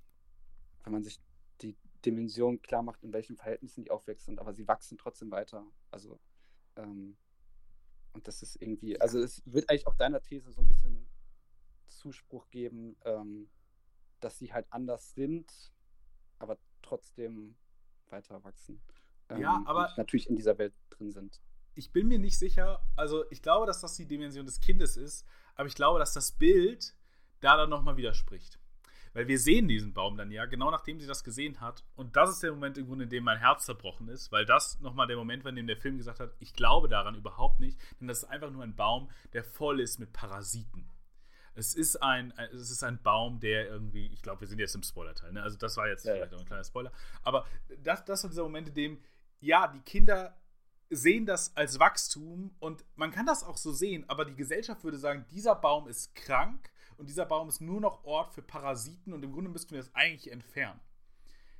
wenn man sich die Dimension klar macht, in welchen Verhältnissen die aufwachsen, aber sie wachsen trotzdem weiter. Also, ähm, und das ist irgendwie, also es wird eigentlich auch deiner These so ein bisschen Zuspruch geben, ähm, dass sie halt anders sind, aber trotzdem weiter wachsen. Ähm, ja, aber natürlich in dieser Welt drin sind. Ich bin mir nicht sicher, also ich glaube, dass das die Dimension des Kindes ist, aber ich glaube, dass das Bild da dann nochmal widerspricht. Weil wir sehen diesen Baum dann ja, genau nachdem sie das gesehen hat. Und das ist der Moment im Grunde, in dem mein Herz zerbrochen ist, weil das nochmal der Moment war, in dem der Film gesagt hat, ich glaube daran überhaupt nicht, denn das ist einfach nur ein Baum, der voll ist mit Parasiten. Es ist ein, es ist ein Baum, der irgendwie, ich glaube, wir sind jetzt im Spoiler-Teil, ne? Also das war jetzt ja, vielleicht ja. auch ein kleiner Spoiler. Aber das, das war dieser Moment, in dem, ja, die Kinder sehen das als Wachstum und man kann das auch so sehen, aber die Gesellschaft würde sagen, dieser Baum ist krank und dieser Baum ist nur noch Ort für Parasiten und im Grunde müssten wir das eigentlich entfernen.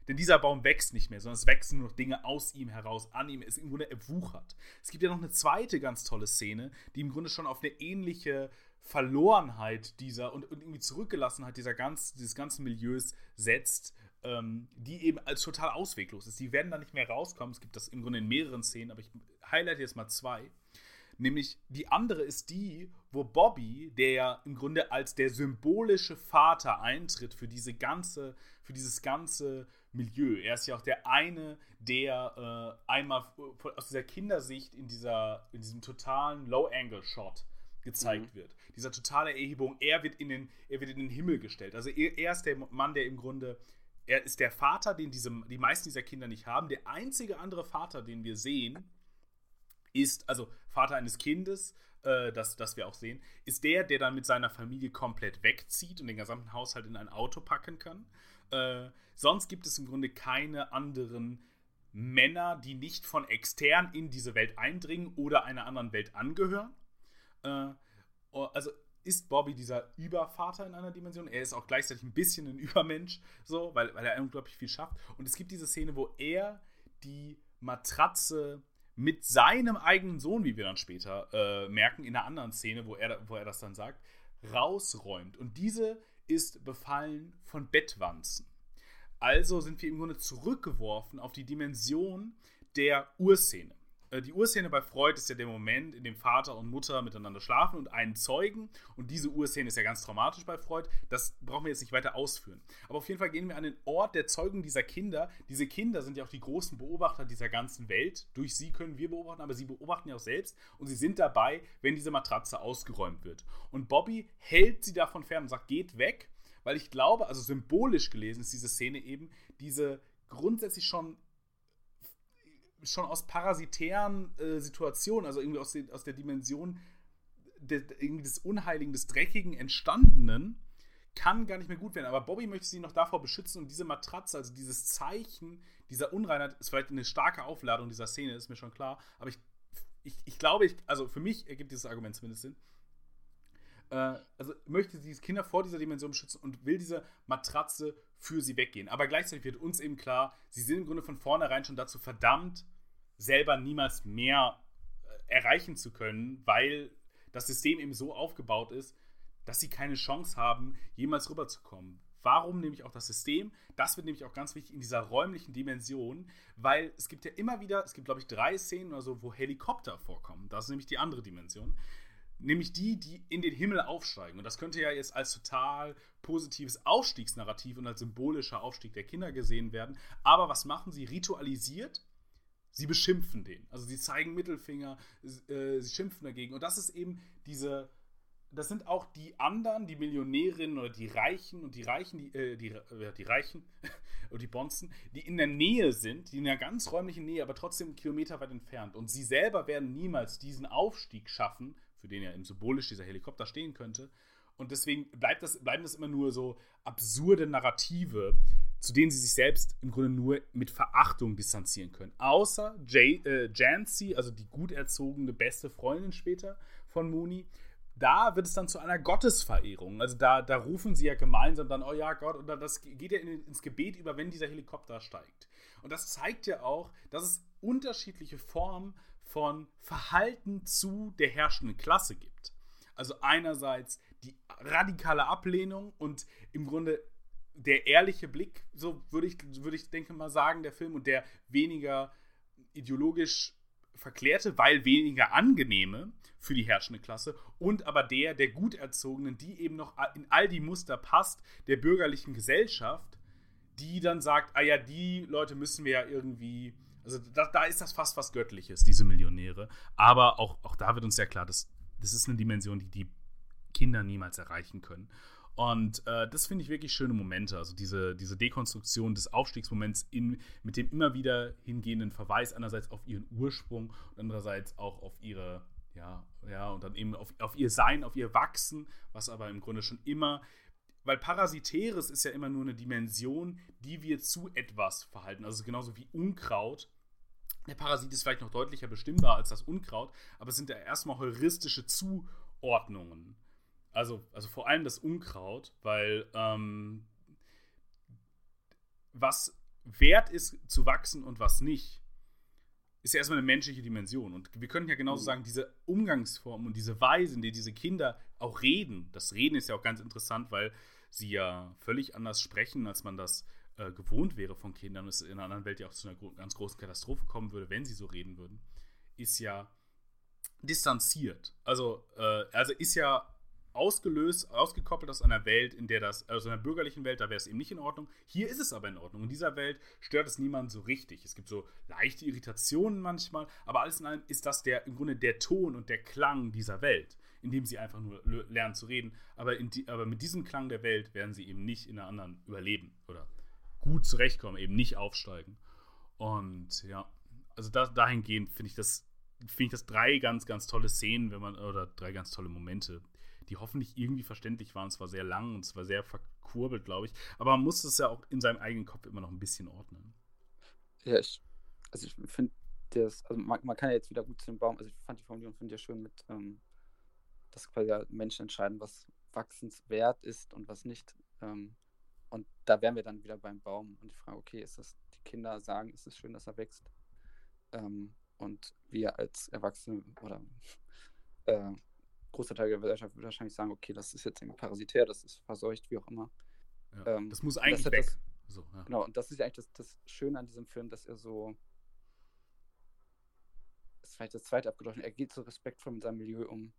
Denn dieser Baum wächst nicht mehr, sondern es wachsen nur noch Dinge aus ihm heraus, an ihm, ist im Grunde erwuchert. Es gibt ja noch eine zweite ganz tolle Szene, die im Grunde schon auf eine ähnliche Verlorenheit dieser und, und irgendwie Zurückgelassenheit dieser ganz, dieses ganzen Milieus setzt, ähm, die eben als total ausweglos ist. Die werden da nicht mehr rauskommen. Es gibt das im Grunde in mehreren Szenen, aber ich highlighte jetzt mal zwei. Nämlich die andere ist die, wo Bobby, der ja im Grunde als der symbolische Vater eintritt für diese ganze, für dieses ganze Milieu. Er ist ja auch der eine, der äh, einmal aus dieser Kindersicht in, dieser, in diesem totalen Low-Angle-Shot gezeigt mhm. wird. Dieser totale Erhebung, er wird, in den, er wird in den Himmel gestellt. Also er, er ist der Mann, der im Grunde er ist der Vater, den diese, die meisten dieser Kinder nicht haben. Der einzige andere Vater, den wir sehen, ist, also Vater eines Kindes, äh, das, das wir auch sehen, ist der, der dann mit seiner Familie komplett wegzieht und den gesamten Haushalt in ein Auto packen kann. Äh, sonst gibt es im Grunde keine anderen Männer, die nicht von extern in diese Welt eindringen oder einer anderen Welt angehören. Äh, also ist Bobby dieser Übervater in einer Dimension. Er ist auch gleichzeitig ein bisschen ein Übermensch, so, weil, weil er unglaublich viel schafft. Und es gibt diese Szene, wo er die Matratze mit seinem eigenen Sohn, wie wir dann später äh, merken, in einer anderen Szene, wo er, wo er das dann sagt, rausräumt. Und diese ist befallen von Bettwanzen. Also sind wir im Grunde zurückgeworfen auf die Dimension der Urszene. Äh, Die Urszene bei Freud ist ja der Moment, in dem Vater und Mutter miteinander schlafen und einen zeugen. Und diese Urszene ist ja ganz traumatisch bei Freud. Das brauchen wir jetzt nicht weiter ausführen. Aber auf jeden Fall gehen wir an den Ort der Zeugung dieser Kinder. Diese Kinder sind ja auch die großen Beobachter dieser ganzen Welt. Durch sie können wir beobachten, aber sie beobachten ja auch selbst. Und sie sind dabei, wenn diese Matratze ausgeräumt wird. Und Bobby hält sie davon fern und sagt, geht weg. Weil ich glaube, also symbolisch gelesen ist diese Szene eben diese grundsätzlich schon schon aus parasitären äh, Situationen, also irgendwie aus, den, aus der Dimension de, irgendwie des Unheiligen, des Dreckigen entstandenen, kann gar nicht mehr gut werden. Aber Bobby möchte sie noch davor beschützen und diese Matratze, also dieses Zeichen dieser Unreinheit, ist vielleicht eine starke Aufladung dieser Szene, ist mir schon klar. Aber ich, ich, ich glaube, ich, also für mich ergibt dieses Argument zumindest Sinn. Äh, also möchte sie Kinder vor dieser Dimension beschützen und will diese Matratze für sie weggehen. Aber gleichzeitig wird uns eben klar, sie sind im Grunde von vornherein schon dazu verdammt, selber niemals mehr äh, erreichen zu können, weil das System eben so aufgebaut ist, dass sie keine Chance haben, jemals rüberzukommen. Warum nämlich auch das System? Das wird nämlich auch ganz wichtig in dieser räumlichen Dimension, weil es gibt ja immer wieder, es gibt glaube ich drei Szenen oder so, wo Helikopter vorkommen. Das ist nämlich die andere Dimension. Nämlich die, die in den Himmel aufsteigen. Und das könnte ja jetzt als total positives Aufstiegsnarrativ und als symbolischer Aufstieg der Kinder gesehen werden. Aber was machen sie? Ritualisiert sie beschimpfen den. Also sie zeigen Mittelfinger, äh, sie schimpfen dagegen. Und das ist eben diese, das sind auch die anderen, die Millionärinnen oder die Reichen und die Reichen, die, äh, die, äh, die Reichen und die Bonzen, die in der Nähe sind, die in einer ganz räumlichen Nähe, aber trotzdem Kilometer weit entfernt. Und sie selber werden niemals diesen Aufstieg schaffen, für den ja eben symbolisch dieser Helikopter stehen könnte. Und deswegen bleibt das, bleiben das immer nur so absurde Narrative, zu denen sie sich selbst im Grunde nur mit Verachtung distanzieren können. Außer Jay, äh, Jancy, also die gut erzogene beste Freundin später von Mooney, da wird es dann zu einer Gottesverehrung. Also da, da rufen sie ja gemeinsam dann, oh ja Gott, und das geht ja in, ins Gebet über, wenn dieser Helikopter steigt. Und das zeigt ja auch, dass es unterschiedliche Formen von Verhalten zu der herrschenden Klasse gibt. Also einerseits die radikale Ablehnung und im Grunde der ehrliche Blick, so würde ich, würde ich denke mal sagen, der Film und der weniger ideologisch verklärte, weil weniger angenehme für die herrschende Klasse und aber der der Guterzogenen, die eben noch in all die Muster passt der bürgerlichen Gesellschaft, die dann sagt, ah ja, die Leute müssen wir ja irgendwie, also da, da ist das fast was Göttliches, diese Millionäre. Aber auch, auch da wird uns ja klar, dass das ist eine Dimension, die die Kinder niemals erreichen können. Und äh, das finde ich wirklich schöne Momente. Also diese, diese Dekonstruktion des Aufstiegsmoments in, mit dem immer wieder hingehenden Verweis einerseits auf ihren Ursprung und andererseits auch auf ihre, ja, ja, und dann eben auf, auf ihr Sein, auf ihr Wachsen, was aber im Grunde schon immer, weil Parasitäres ist ja immer nur eine Dimension, die wir zu etwas verhalten. Also genauso wie Unkraut. Der Parasit ist vielleicht noch deutlicher bestimmbar als das Unkraut, aber es sind ja erstmal heuristische Zuordnungen. Also, also vor allem das Unkraut, weil ähm, was wert ist zu wachsen und was nicht, ist ja erstmal eine menschliche Dimension. Und wir können ja genauso sagen, diese Umgangsform und diese Weise, in der diese Kinder auch reden, das Reden ist ja auch ganz interessant, weil sie ja völlig anders sprechen, als man das äh, gewohnt wäre von Kindern und es in einer anderen Welt ja auch zu einer ganz großen Katastrophe kommen würde, wenn sie so reden würden, ist ja distanziert. Also, äh, also ist ja ausgelöst, ausgekoppelt aus einer Welt, in der das, also einer bürgerlichen Welt, da wäre es eben nicht in Ordnung. Hier ist es aber in Ordnung. In dieser Welt stört es niemanden so richtig. Es gibt so leichte Irritationen manchmal, aber alles in allem ist das der im Grunde der Ton und der Klang dieser Welt, in dem sie einfach nur lernen zu reden. Aber, die, aber mit diesem Klang der Welt werden sie eben nicht in einer anderen überleben oder gut zurechtkommen, eben nicht aufsteigen. Und ja, also da, dahingehend finde ich das finde ich das drei ganz, ganz tolle Szenen, wenn man, oder drei ganz tolle Momente, die hoffentlich irgendwie verständlich waren. Es war sehr lang und es war sehr verkurbelt, glaube ich. Aber man muss es ja auch in seinem eigenen Kopf immer noch ein bisschen ordnen. Ja, ich, also ich finde das, also man, man, kann ja jetzt wieder gut zu dem Baum, also ich fand die Formulierung finde ich ja schön mit, ähm, dass quasi Menschen entscheiden, was wachsenswert ist und was nicht. Ähm, und da wären wir dann wieder beim Baum und die Frage, okay, ist das, die Kinder sagen, ist es schön, dass er wächst? Ähm, und wir als Erwachsene oder äh, großer Teil der Gesellschaft würde wahrscheinlich sagen, okay, das ist jetzt irgendwie parasitär, das ist verseucht, wie auch immer. Ja, ähm, das muss eigentlich das weg. Das, so, ja. Genau, und das ist ja eigentlich das, das Schöne an diesem Film, dass er so das ist vielleicht das zweite abgedeutet, er geht so respektvoll mit seinem Milieu um.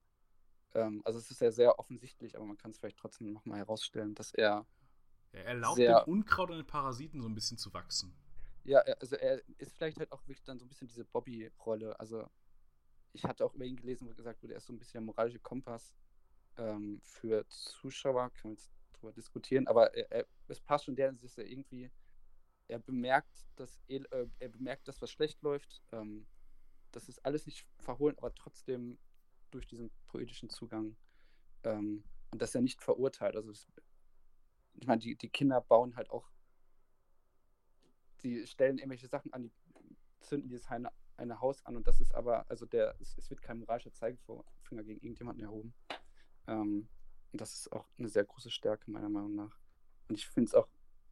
Ähm, also es ist ja sehr offensichtlich, aber man kann es vielleicht trotzdem nochmal herausstellen, dass er, Er erlaubt Sehr- dem Unkraut und den Parasiten so ein bisschen zu wachsen. ja, er, also er ist vielleicht halt auch wirklich dann so ein bisschen diese Bobby-Rolle. Also ich hatte auch über ihn gelesen, wo gesagt wurde, er ist so ein bisschen der moralische Kompass ähm, für Zuschauer, kann man jetzt drüber diskutieren, aber er, er, es passt schon der, dass er irgendwie, er bemerkt, dass El- äh, er bemerkt, dass was schlecht läuft. Ähm, das ist alles nicht verhohlen, aber trotzdem durch diesen poetischen Zugang ähm, und dass er nicht verurteilt. Also es, ich meine, die, die Kinder bauen halt auch, die stellen irgendwelche Sachen an, die zünden dieses eine, eine Haus an und das ist aber, also der, es, es wird kein moralischer Zeigefinger gegen irgendjemanden erhoben. Ähm, und das ist auch eine sehr große Stärke, meiner Meinung nach. Und ich finde es auch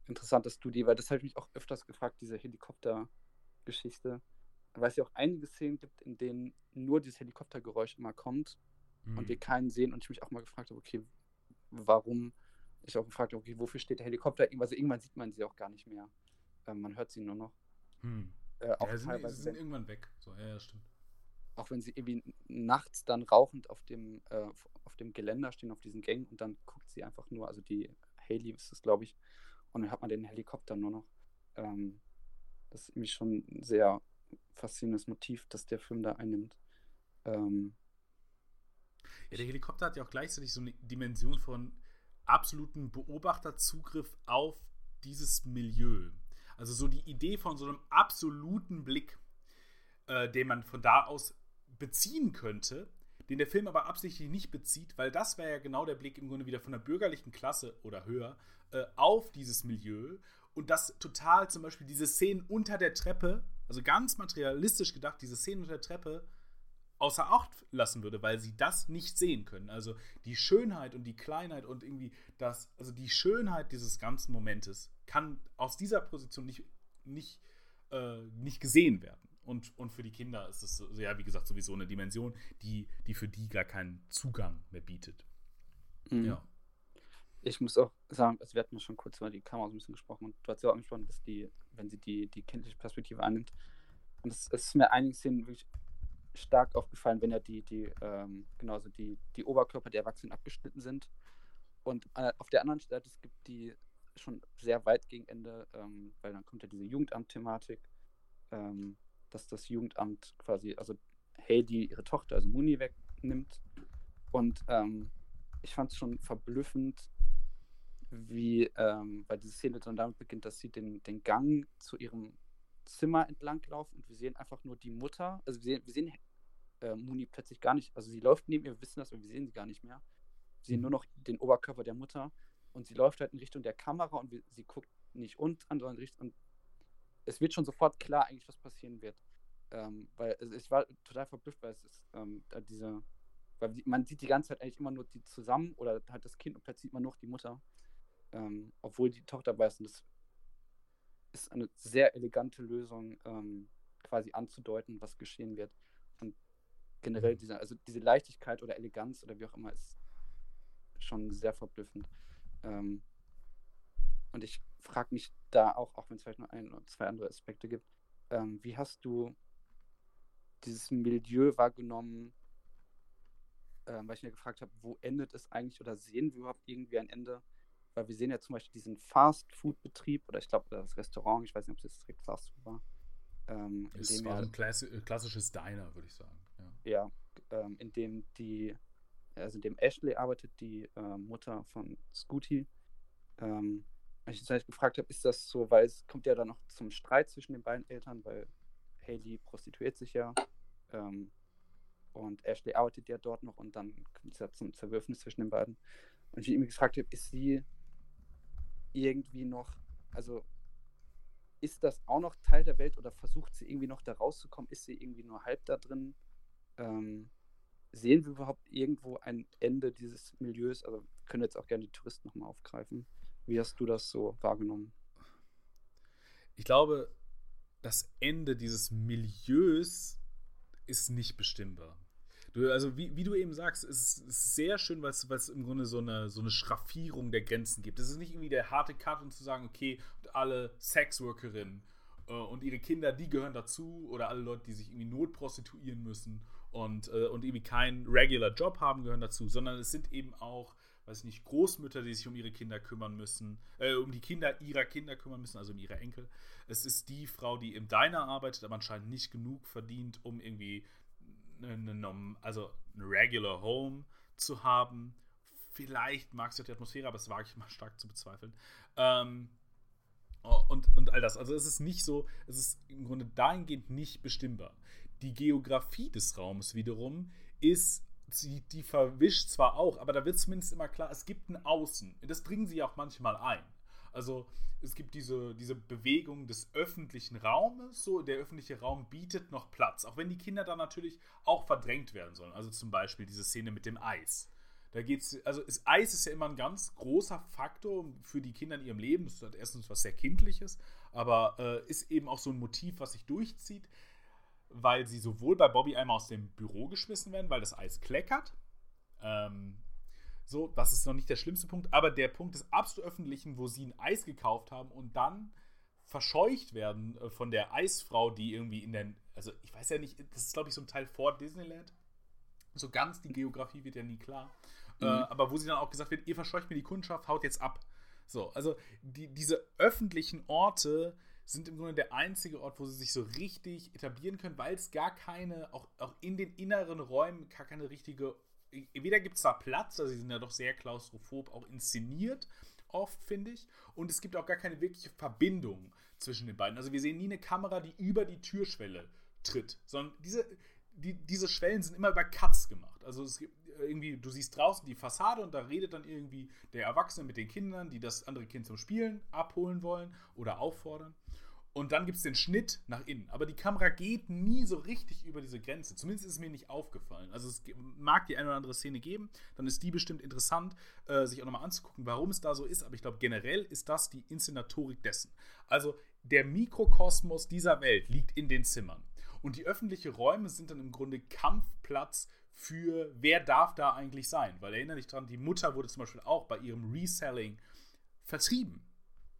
interessant, dass du die, weil das habe ich mich auch öfters gefragt, diese Helikopter-Geschichte, weil es ja auch einige Szenen gibt, in denen nur dieses Helikoptergeräusch immer kommt Mhm. und wir keinen sehen und ich mich auch mal gefragt habe, okay, warum? Ich auch gefragt okay, wofür steht der Helikopter? Also irgendwann sieht man sie auch gar nicht mehr. Ähm, man hört sie nur noch. Hm. Äh, auch Ja, sind, teilweise, sie sind irgendwann weg. So, ja, ja, stimmt. auch wenn sie irgendwie nachts dann rauchend auf dem, äh, auf dem Geländer stehen, auf diesen Gängen und dann guckt sie einfach nur, also die Haley ist es, glaube ich, und dann hat man den Helikopter nur noch. Ähm, das ist irgendwie schon ein sehr faszinierendes Motiv, das der Film da einnimmt. Ähm, Ja, der Helikopter hat ja auch gleichzeitig so eine Dimension von absoluten Beobachterzugriff auf dieses Milieu. Also so die Idee von so einem absoluten Blick, äh, den man von da aus beziehen könnte, den der Film aber absichtlich nicht bezieht, weil das wäre ja genau der Blick im Grunde wieder von der bürgerlichen Klasse oder höher äh, auf dieses Milieu und das total zum Beispiel diese Szenen unter der Treppe, also ganz materialistisch gedacht, diese Szenen unter der Treppe außer Acht lassen würde, weil sie das nicht sehen können. Also die Schönheit und die Kleinheit und irgendwie das, also die Schönheit dieses ganzen Momentes kann aus dieser Position nicht, nicht, äh, nicht gesehen werden. Und, und für die Kinder ist es, ja, wie gesagt, sowieso eine Dimension, die, die für die gar keinen Zugang mehr bietet. Mhm. Ja. Ich muss auch sagen, also wir hatten ja schon kurz über die Kamera so ein bisschen gesprochen und du hast ja auch angesprochen, dass die, wenn sie die, die kindliche Perspektive annimmt, und es, es ist mir einigen Szenen wirklich stark aufgefallen, wenn ja die, die, ähm, genauso die, die Oberkörper der Erwachsenen abgeschnitten sind. Und äh, auf der anderen Seite, es gibt die schon sehr weit gegen Ende, ähm, weil dann kommt ja diese Jugendamt-Thematik, ähm, dass das Jugendamt quasi, also Heidi ihre Tochter, also Muni, wegnimmt. Und ähm, ich fand es schon verblüffend, wie, ähm, weil diese Szene dann damit beginnt, dass sie den, den Gang zu ihrem Zimmer entlang laufen und wir sehen einfach nur die Mutter, also wir sehen, wir sehen äh, Muni plötzlich gar nicht, also sie läuft neben ihr, wir wissen das, aber wir sehen sie gar nicht mehr. Wir sehen nur noch den Oberkörper der Mutter und sie läuft halt in Richtung der Kamera und wir, sie guckt nicht uns an, sondern Richtung, und es wird schon sofort klar eigentlich, was passieren wird. Ähm, weil es, ich war total verblüfft, weil es ist ähm, diese, weil man sieht die ganze Zeit eigentlich immer nur die zusammen oder halt das Kind und plötzlich sieht man noch die Mutter. Ähm, obwohl die Tochter weiß. Und das ist eine sehr elegante Lösung, ähm, quasi anzudeuten, was geschehen wird. Und generell diese, also diese Leichtigkeit oder Eleganz oder wie auch immer ist schon sehr verblüffend. Ähm, und ich frage mich da auch, auch wenn es vielleicht nur ein oder zwei andere Aspekte gibt, ähm, wie hast du dieses Milieu wahrgenommen, ähm, weil ich mir gefragt habe, wo endet es eigentlich oder sehen wir überhaupt irgendwie ein Ende? Weil wir sehen ja zum Beispiel diesen Fast-Food-Betrieb oder ich glaube das Restaurant, ich weiß nicht, ob es direkt Fast Food war. Ähm, in Es dem war ja, ein äh, klassisches Diner, würde ich sagen. Ja. ja, ähm, in dem die, also in dem Ashley arbeitet, die äh, Mutter von Scooty. Ähm, ich jetzt halt gefragt habe, ist das so, weil es kommt ja dann noch zum Streit zwischen den beiden Eltern, weil Haley prostituiert sich ja ähm, und Ashley arbeitet ja dort noch und dann kommt es ja zum Zerwürfnis zwischen den beiden. Und ich mich gefragt habe, ist sie irgendwie noch, also ist das auch noch Teil der Welt oder versucht sie irgendwie noch da rauszukommen? Ist sie irgendwie nur halb da drin? Ähm, sehen wir überhaupt irgendwo ein Ende dieses Milieus? Also können jetzt auch gerne die Touristen nochmal aufgreifen. Wie hast du das so wahrgenommen? Ich glaube, das Ende dieses Milieus ist nicht bestimmbar. Du, also wie, wie du eben sagst, es ist sehr schön, weil es im Grunde so eine, so eine Schraffierung der Grenzen gibt. Es ist nicht irgendwie der harte Cut und zu sagen, okay, alle Sexworkerinnen Äh, und ihre Kinder, die gehören dazu. Oder alle Leute, die sich irgendwie notprostituieren müssen und, äh, und irgendwie keinen regular Job haben, gehören dazu. Sondern es sind eben auch, weiß ich nicht, Großmütter, die sich um ihre Kinder kümmern müssen, äh, um die Kinder ihrer Kinder kümmern müssen, also um ihre Enkel. Es ist die Frau, die im Diner arbeitet, aber anscheinend nicht genug verdient, um irgendwie eine, eine, also ein regular Home zu haben. Vielleicht mag sie auch die Atmosphäre, aber das wage ich mal stark zu bezweifeln. Ähm, und, und all das. Also es ist nicht so, es ist im Grunde dahingehend nicht bestimmbar. Die Geografie des Raums wiederum ist, die, die verwischt zwar auch, aber da wird zumindest immer klar, es gibt ein Außen. Das bringen sie auch manchmal ein. Also es gibt diese, diese Bewegung des öffentlichen Raumes, so der öffentliche Raum bietet noch Platz, auch wenn die Kinder da natürlich auch verdrängt werden sollen. Also zum Beispiel diese Szene mit dem Eis. Da geht's, also das Eis ist ja immer ein ganz großer Faktor für die Kinder in ihrem Leben. Das ist erstens was sehr Kindliches, aber äh, ist eben auch so ein Motiv, was sich durchzieht, weil sie sowohl bei Bobby einmal aus dem Büro geschmissen werden, weil das Eis kleckert. Ähm, so, das ist noch nicht der schlimmste Punkt, aber der Punkt des absolut öffentlichen, wo sie ein Eis gekauft haben und dann verscheucht werden äh, von der Eisfrau, die irgendwie in den, also ich weiß ja nicht, das ist glaube ich so ein Teil vor Disneyland. So ganz die Geografie wird ja nie klar. Äh, mhm. Äh, aber wo sie dann auch gesagt wird, ihr verscheucht mir die Kundschaft, haut jetzt ab. So, also die, diese öffentlichen Orte sind im Grunde der einzige Ort, wo sie sich so richtig etablieren können, weil es gar keine, auch, auch in den inneren Räumen gar keine richtige weder gibt es da Platz, also sie sind ja doch sehr klaustrophob auch inszeniert, oft finde ich, und es gibt auch gar keine wirkliche Verbindung zwischen den beiden. Also wir sehen nie eine Kamera, die über die Türschwelle tritt, sondern diese, die, diese Schwellen sind immer über Cuts gemacht. Also es gibt irgendwie, du siehst draußen die Fassade und da redet dann irgendwie der Erwachsene mit den Kindern, die das andere Kind zum Spielen abholen wollen oder auffordern. Und dann gibt es den Schnitt nach innen. Aber die Kamera geht nie so richtig über diese Grenze. Zumindest ist es mir nicht aufgefallen. Also es mag die eine oder andere Szene geben. Dann ist die bestimmt interessant, äh, sich auch nochmal anzugucken, warum es da so ist. Aber ich glaube, generell ist das die Inszenatorik dessen. Also der Mikrokosmos dieser Welt liegt in den Zimmern. Und die öffentlichen Räume sind dann im Grunde Kampfplatz für, wer darf da eigentlich sein. Weil erinnere dich dran, die Mutter wurde zum Beispiel auch bei ihrem Reselling vertrieben.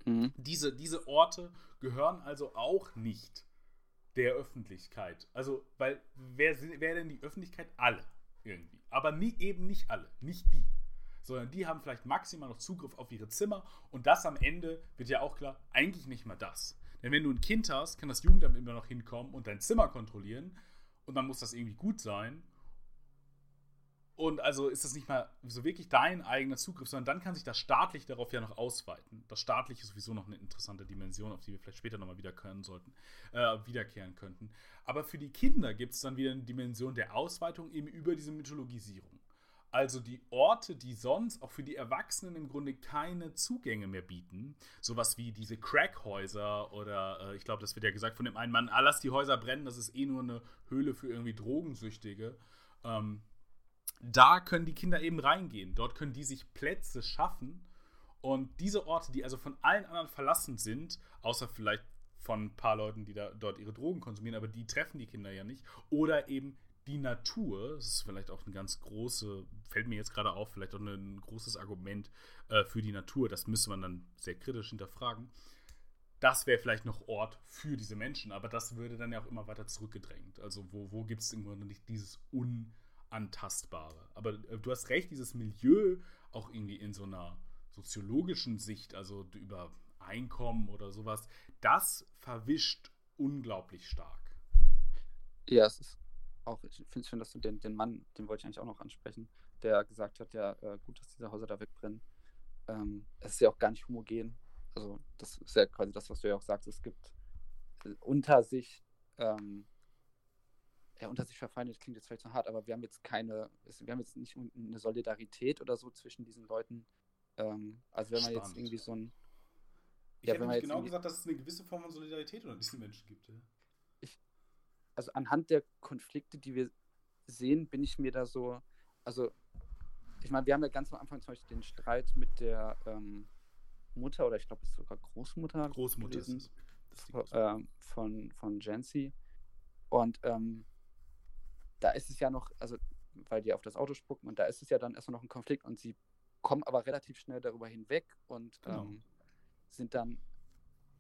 Mhm. Diese, diese Orte gehören also auch nicht der Öffentlichkeit. Also, weil wer, wer denn die Öffentlichkeit? Alle irgendwie. Aber nie, eben nicht alle, nicht die. Sondern die haben vielleicht maximal noch Zugriff auf ihre Zimmer und das am Ende wird ja auch klar, eigentlich nicht mal das. Denn wenn du ein Kind hast, kann das Jugendamt immer noch hinkommen und dein Zimmer kontrollieren und dann muss das irgendwie gut sein und also ist das nicht mal so wirklich dein eigener Zugriff, sondern dann kann sich das staatlich darauf ja noch ausweiten. Das staatliche ist sowieso noch eine interessante Dimension, auf die wir vielleicht später nochmal wiederkehren sollten, äh, wiederkehren könnten. Aber für die Kinder gibt es dann wieder eine Dimension der Ausweitung eben über diese Mythologisierung. Also die Orte, die sonst auch für die Erwachsenen im Grunde keine Zugänge mehr bieten, sowas wie diese Crackhäuser oder äh, ich glaube, das wird ja gesagt von dem einen Mann, ah, lass die Häuser brennen, das ist eh nur eine Höhle für irgendwie Drogensüchtige. Ähm, da können die Kinder eben reingehen. Dort können die sich Plätze schaffen. Und diese Orte, die also von allen anderen verlassen sind, außer vielleicht von ein paar Leuten, die da dort ihre Drogen konsumieren, aber die treffen die Kinder ja nicht. Oder eben die Natur, das ist vielleicht auch ein ganz große, fällt mir jetzt gerade auf, vielleicht auch ein großes Argument äh, für die Natur, das müsste man dann sehr kritisch hinterfragen. Das wäre vielleicht noch Ort für diese Menschen, aber das würde dann ja auch immer weiter zurückgedrängt. Also wo, wo gibt es irgendwo nicht dieses Un- Unantastbare. Aber äh, du hast recht, dieses Milieu auch irgendwie in so einer soziologischen Sicht, also über Einkommen oder sowas, das verwischt unglaublich stark. Ja, es ist auch, ich finde es schön, dass du den, den Mann, den wollte ich eigentlich auch noch ansprechen, der gesagt hat, ja, äh, gut, dass diese Häuser da wegbrennen. Ähm, es ist ja auch gar nicht homogen. Also, das ist ja quasi das, was du ja auch sagst. Es gibt äh, unter sich ähm, ja, unter sich verfeindet klingt jetzt vielleicht so hart, aber wir haben jetzt keine, wir haben jetzt nicht eine Solidarität oder so zwischen diesen Leuten. Ähm, also wenn man Spannend. jetzt irgendwie so ein. Ich ja, hätte nicht genau gesagt, dass es eine gewisse Form von Solidarität unter diesen Menschen gibt. Ja. Ich, also anhand der Konflikte, die wir sehen, bin ich mir da so, also ich meine, wir haben ja ganz am Anfang zum Beispiel den Streit mit der ähm, Mutter oder ich glaube, es ist sogar Großmutter. Großmutter gewesen, ist es. Von, äh, von, von Jancy. Und ähm, da ist es ja noch, also weil die auf das Auto spucken und da ist es ja dann erstmal noch ein Konflikt und sie kommen aber relativ schnell darüber hinweg und genau. ähm, sind dann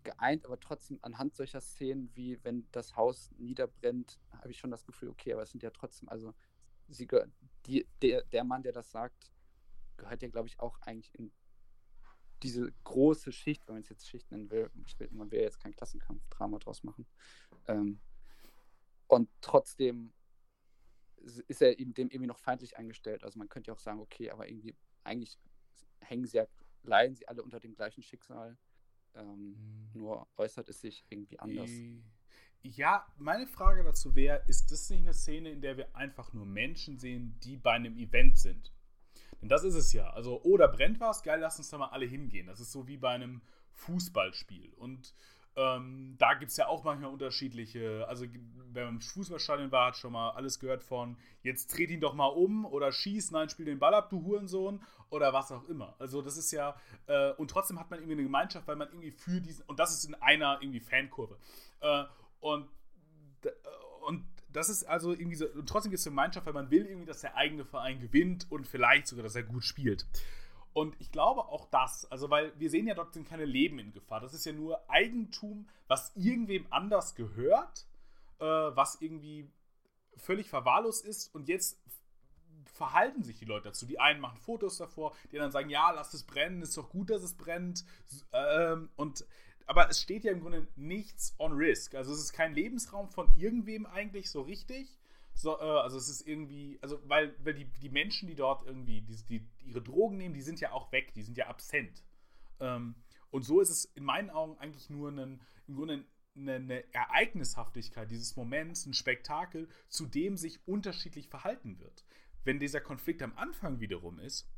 geeint, aber trotzdem anhand solcher Szenen, wie wenn das Haus niederbrennt, habe ich schon das Gefühl, okay, aber es sind ja trotzdem, also sie die, der, der Mann, der das sagt, gehört ja, glaube ich, auch eigentlich in diese große Schicht, wenn man es jetzt Schicht nennen will. Man will jetzt kein Klassenkampf-Drama draus machen. Ähm, und trotzdem ist er eben dem irgendwie noch feindlich eingestellt. Also man könnte ja auch sagen, okay, aber irgendwie, eigentlich hängen sie ja, leiden sie alle unter dem gleichen Schicksal. Ähm, nur äußert es sich irgendwie anders. Ja, meine Frage dazu wäre, ist das nicht eine Szene, in der wir einfach nur Menschen sehen, die bei einem Event sind? Denn das ist es ja. Also, oh, da brennt was, geil, lass uns da mal alle hingehen. Das ist so wie bei einem Fußballspiel. Und ähm, da gibt es ja auch manchmal unterschiedliche, also wenn man im Fußballstadion war, hat schon mal alles gehört von, jetzt dreht ihn doch mal um oder schieß, nein, spiel den Ball ab, du Hurensohn oder was auch immer. Also das ist ja, äh, und trotzdem hat man irgendwie eine Gemeinschaft, weil man irgendwie für diesen, und das ist in einer irgendwie Fankurve. Äh, und, d- und das ist also irgendwie so, und trotzdem gibt es eine Gemeinschaft, weil man will irgendwie, dass der eigene Verein gewinnt und vielleicht sogar, dass er gut spielt. Und ich glaube auch das, also weil wir sehen ja dort sind keine Leben in Gefahr. Das ist ja nur Eigentum, was irgendwem anders gehört, äh, was irgendwie völlig verwahrlos ist und jetzt verhalten sich die Leute dazu. Die einen machen Fotos davor, die anderen sagen, ja, lass es brennen, ist doch gut, dass es brennt. Ähm, und aber es steht ja im Grunde nichts on risk. Also es ist kein Lebensraum von irgendwem eigentlich so richtig. So, äh, also es ist irgendwie, also weil, weil die, die Menschen, die dort irgendwie die, die, ihre Drogen nehmen, die sind ja auch weg, die sind ja absent. Ähm, und so ist es in meinen Augen eigentlich nur ein, im Grunde eine, eine Ereignishaftigkeit dieses Moments, ein Spektakel, zu dem sich unterschiedlich verhalten wird. Wenn dieser Konflikt am Anfang wiederum ist,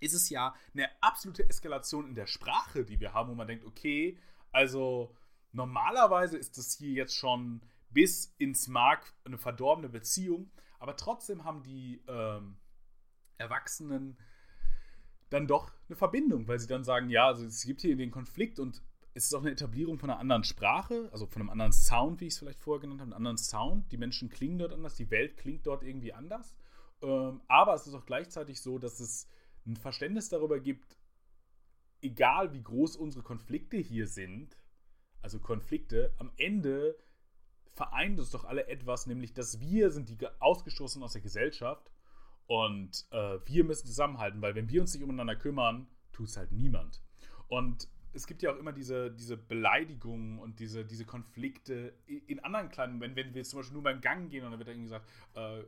ist es ja eine absolute Eskalation in der Sprache, die wir haben, wo man denkt, okay, also normalerweise ist das hier jetzt schon bis ins Mark eine verdorbene Beziehung, aber trotzdem haben die ähm, Erwachsenen dann doch eine Verbindung, weil sie dann sagen, ja, also es gibt hier den Konflikt und es ist auch eine Etablierung von einer anderen Sprache, also von einem anderen Sound, wie ich es vielleicht vorher genannt habe, einen anderen Sound. Die Menschen klingen dort anders, die Welt klingt dort irgendwie anders. Ähm, aber es ist auch gleichzeitig so, dass es ein Verständnis darüber gibt, egal wie groß unsere Konflikte hier sind, also Konflikte, am Ende vereint uns doch alle etwas, nämlich dass wir sind die ge- Ausgestoßenen aus der Gesellschaft und äh, wir müssen zusammenhalten, weil wenn wir uns nicht umeinander kümmern, tut es halt niemand. Und es gibt ja auch immer diese, diese Beleidigungen und diese, diese Konflikte in anderen kleinen, wenn, wenn wir zum Beispiel nur beim Gang gehen und dann wird irgendwie gesagt, äh,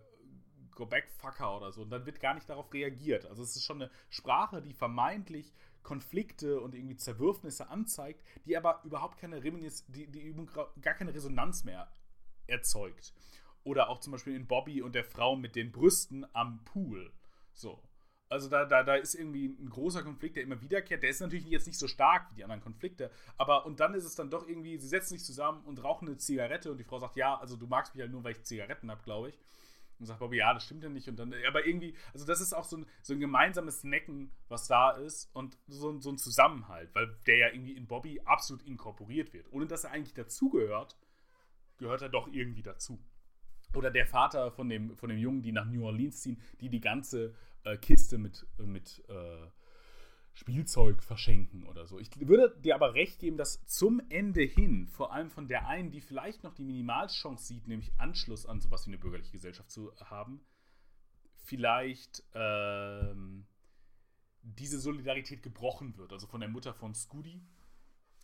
go back fucker oder so, und dann wird gar nicht darauf reagiert. Also es ist schon eine Sprache, die vermeintlich Konflikte und irgendwie Zerwürfnisse anzeigt, die aber überhaupt keine Reminis, die, die gar keine Resonanz mehr erzeugt. Oder auch zum Beispiel in Bobby und der Frau mit den Brüsten am Pool. So. Also da, da, da ist irgendwie ein großer Konflikt, der immer wiederkehrt. Der ist natürlich jetzt nicht so stark wie die anderen Konflikte. Aber und dann ist es dann doch irgendwie, sie setzen sich zusammen und rauchen eine Zigarette und die Frau sagt, ja, also du magst mich halt nur, weil ich Zigaretten habe, glaube ich. Und sagt Bobby, ja, das stimmt ja nicht. Und dann, aber irgendwie, also das ist auch so ein, so ein gemeinsames Necken, was da ist und so, ein- so ein Zusammenhalt, weil der ja irgendwie in Bobby absolut inkorporiert wird. Ohne dass er eigentlich dazugehört, gehört er doch irgendwie dazu. Oder der Vater von dem, von dem Jungen, die nach New Orleans ziehen, die die ganze äh, Kiste mit, äh, mit äh, Spielzeug verschenken oder so. Ich würde dir aber recht geben, dass zum Ende hin, vor allem von der einen, die vielleicht noch die Minimalchance sieht, nämlich Anschluss an sowas wie eine bürgerliche Gesellschaft zu haben, vielleicht ähm, diese Solidarität gebrochen wird. Also von der Mutter von Scooty,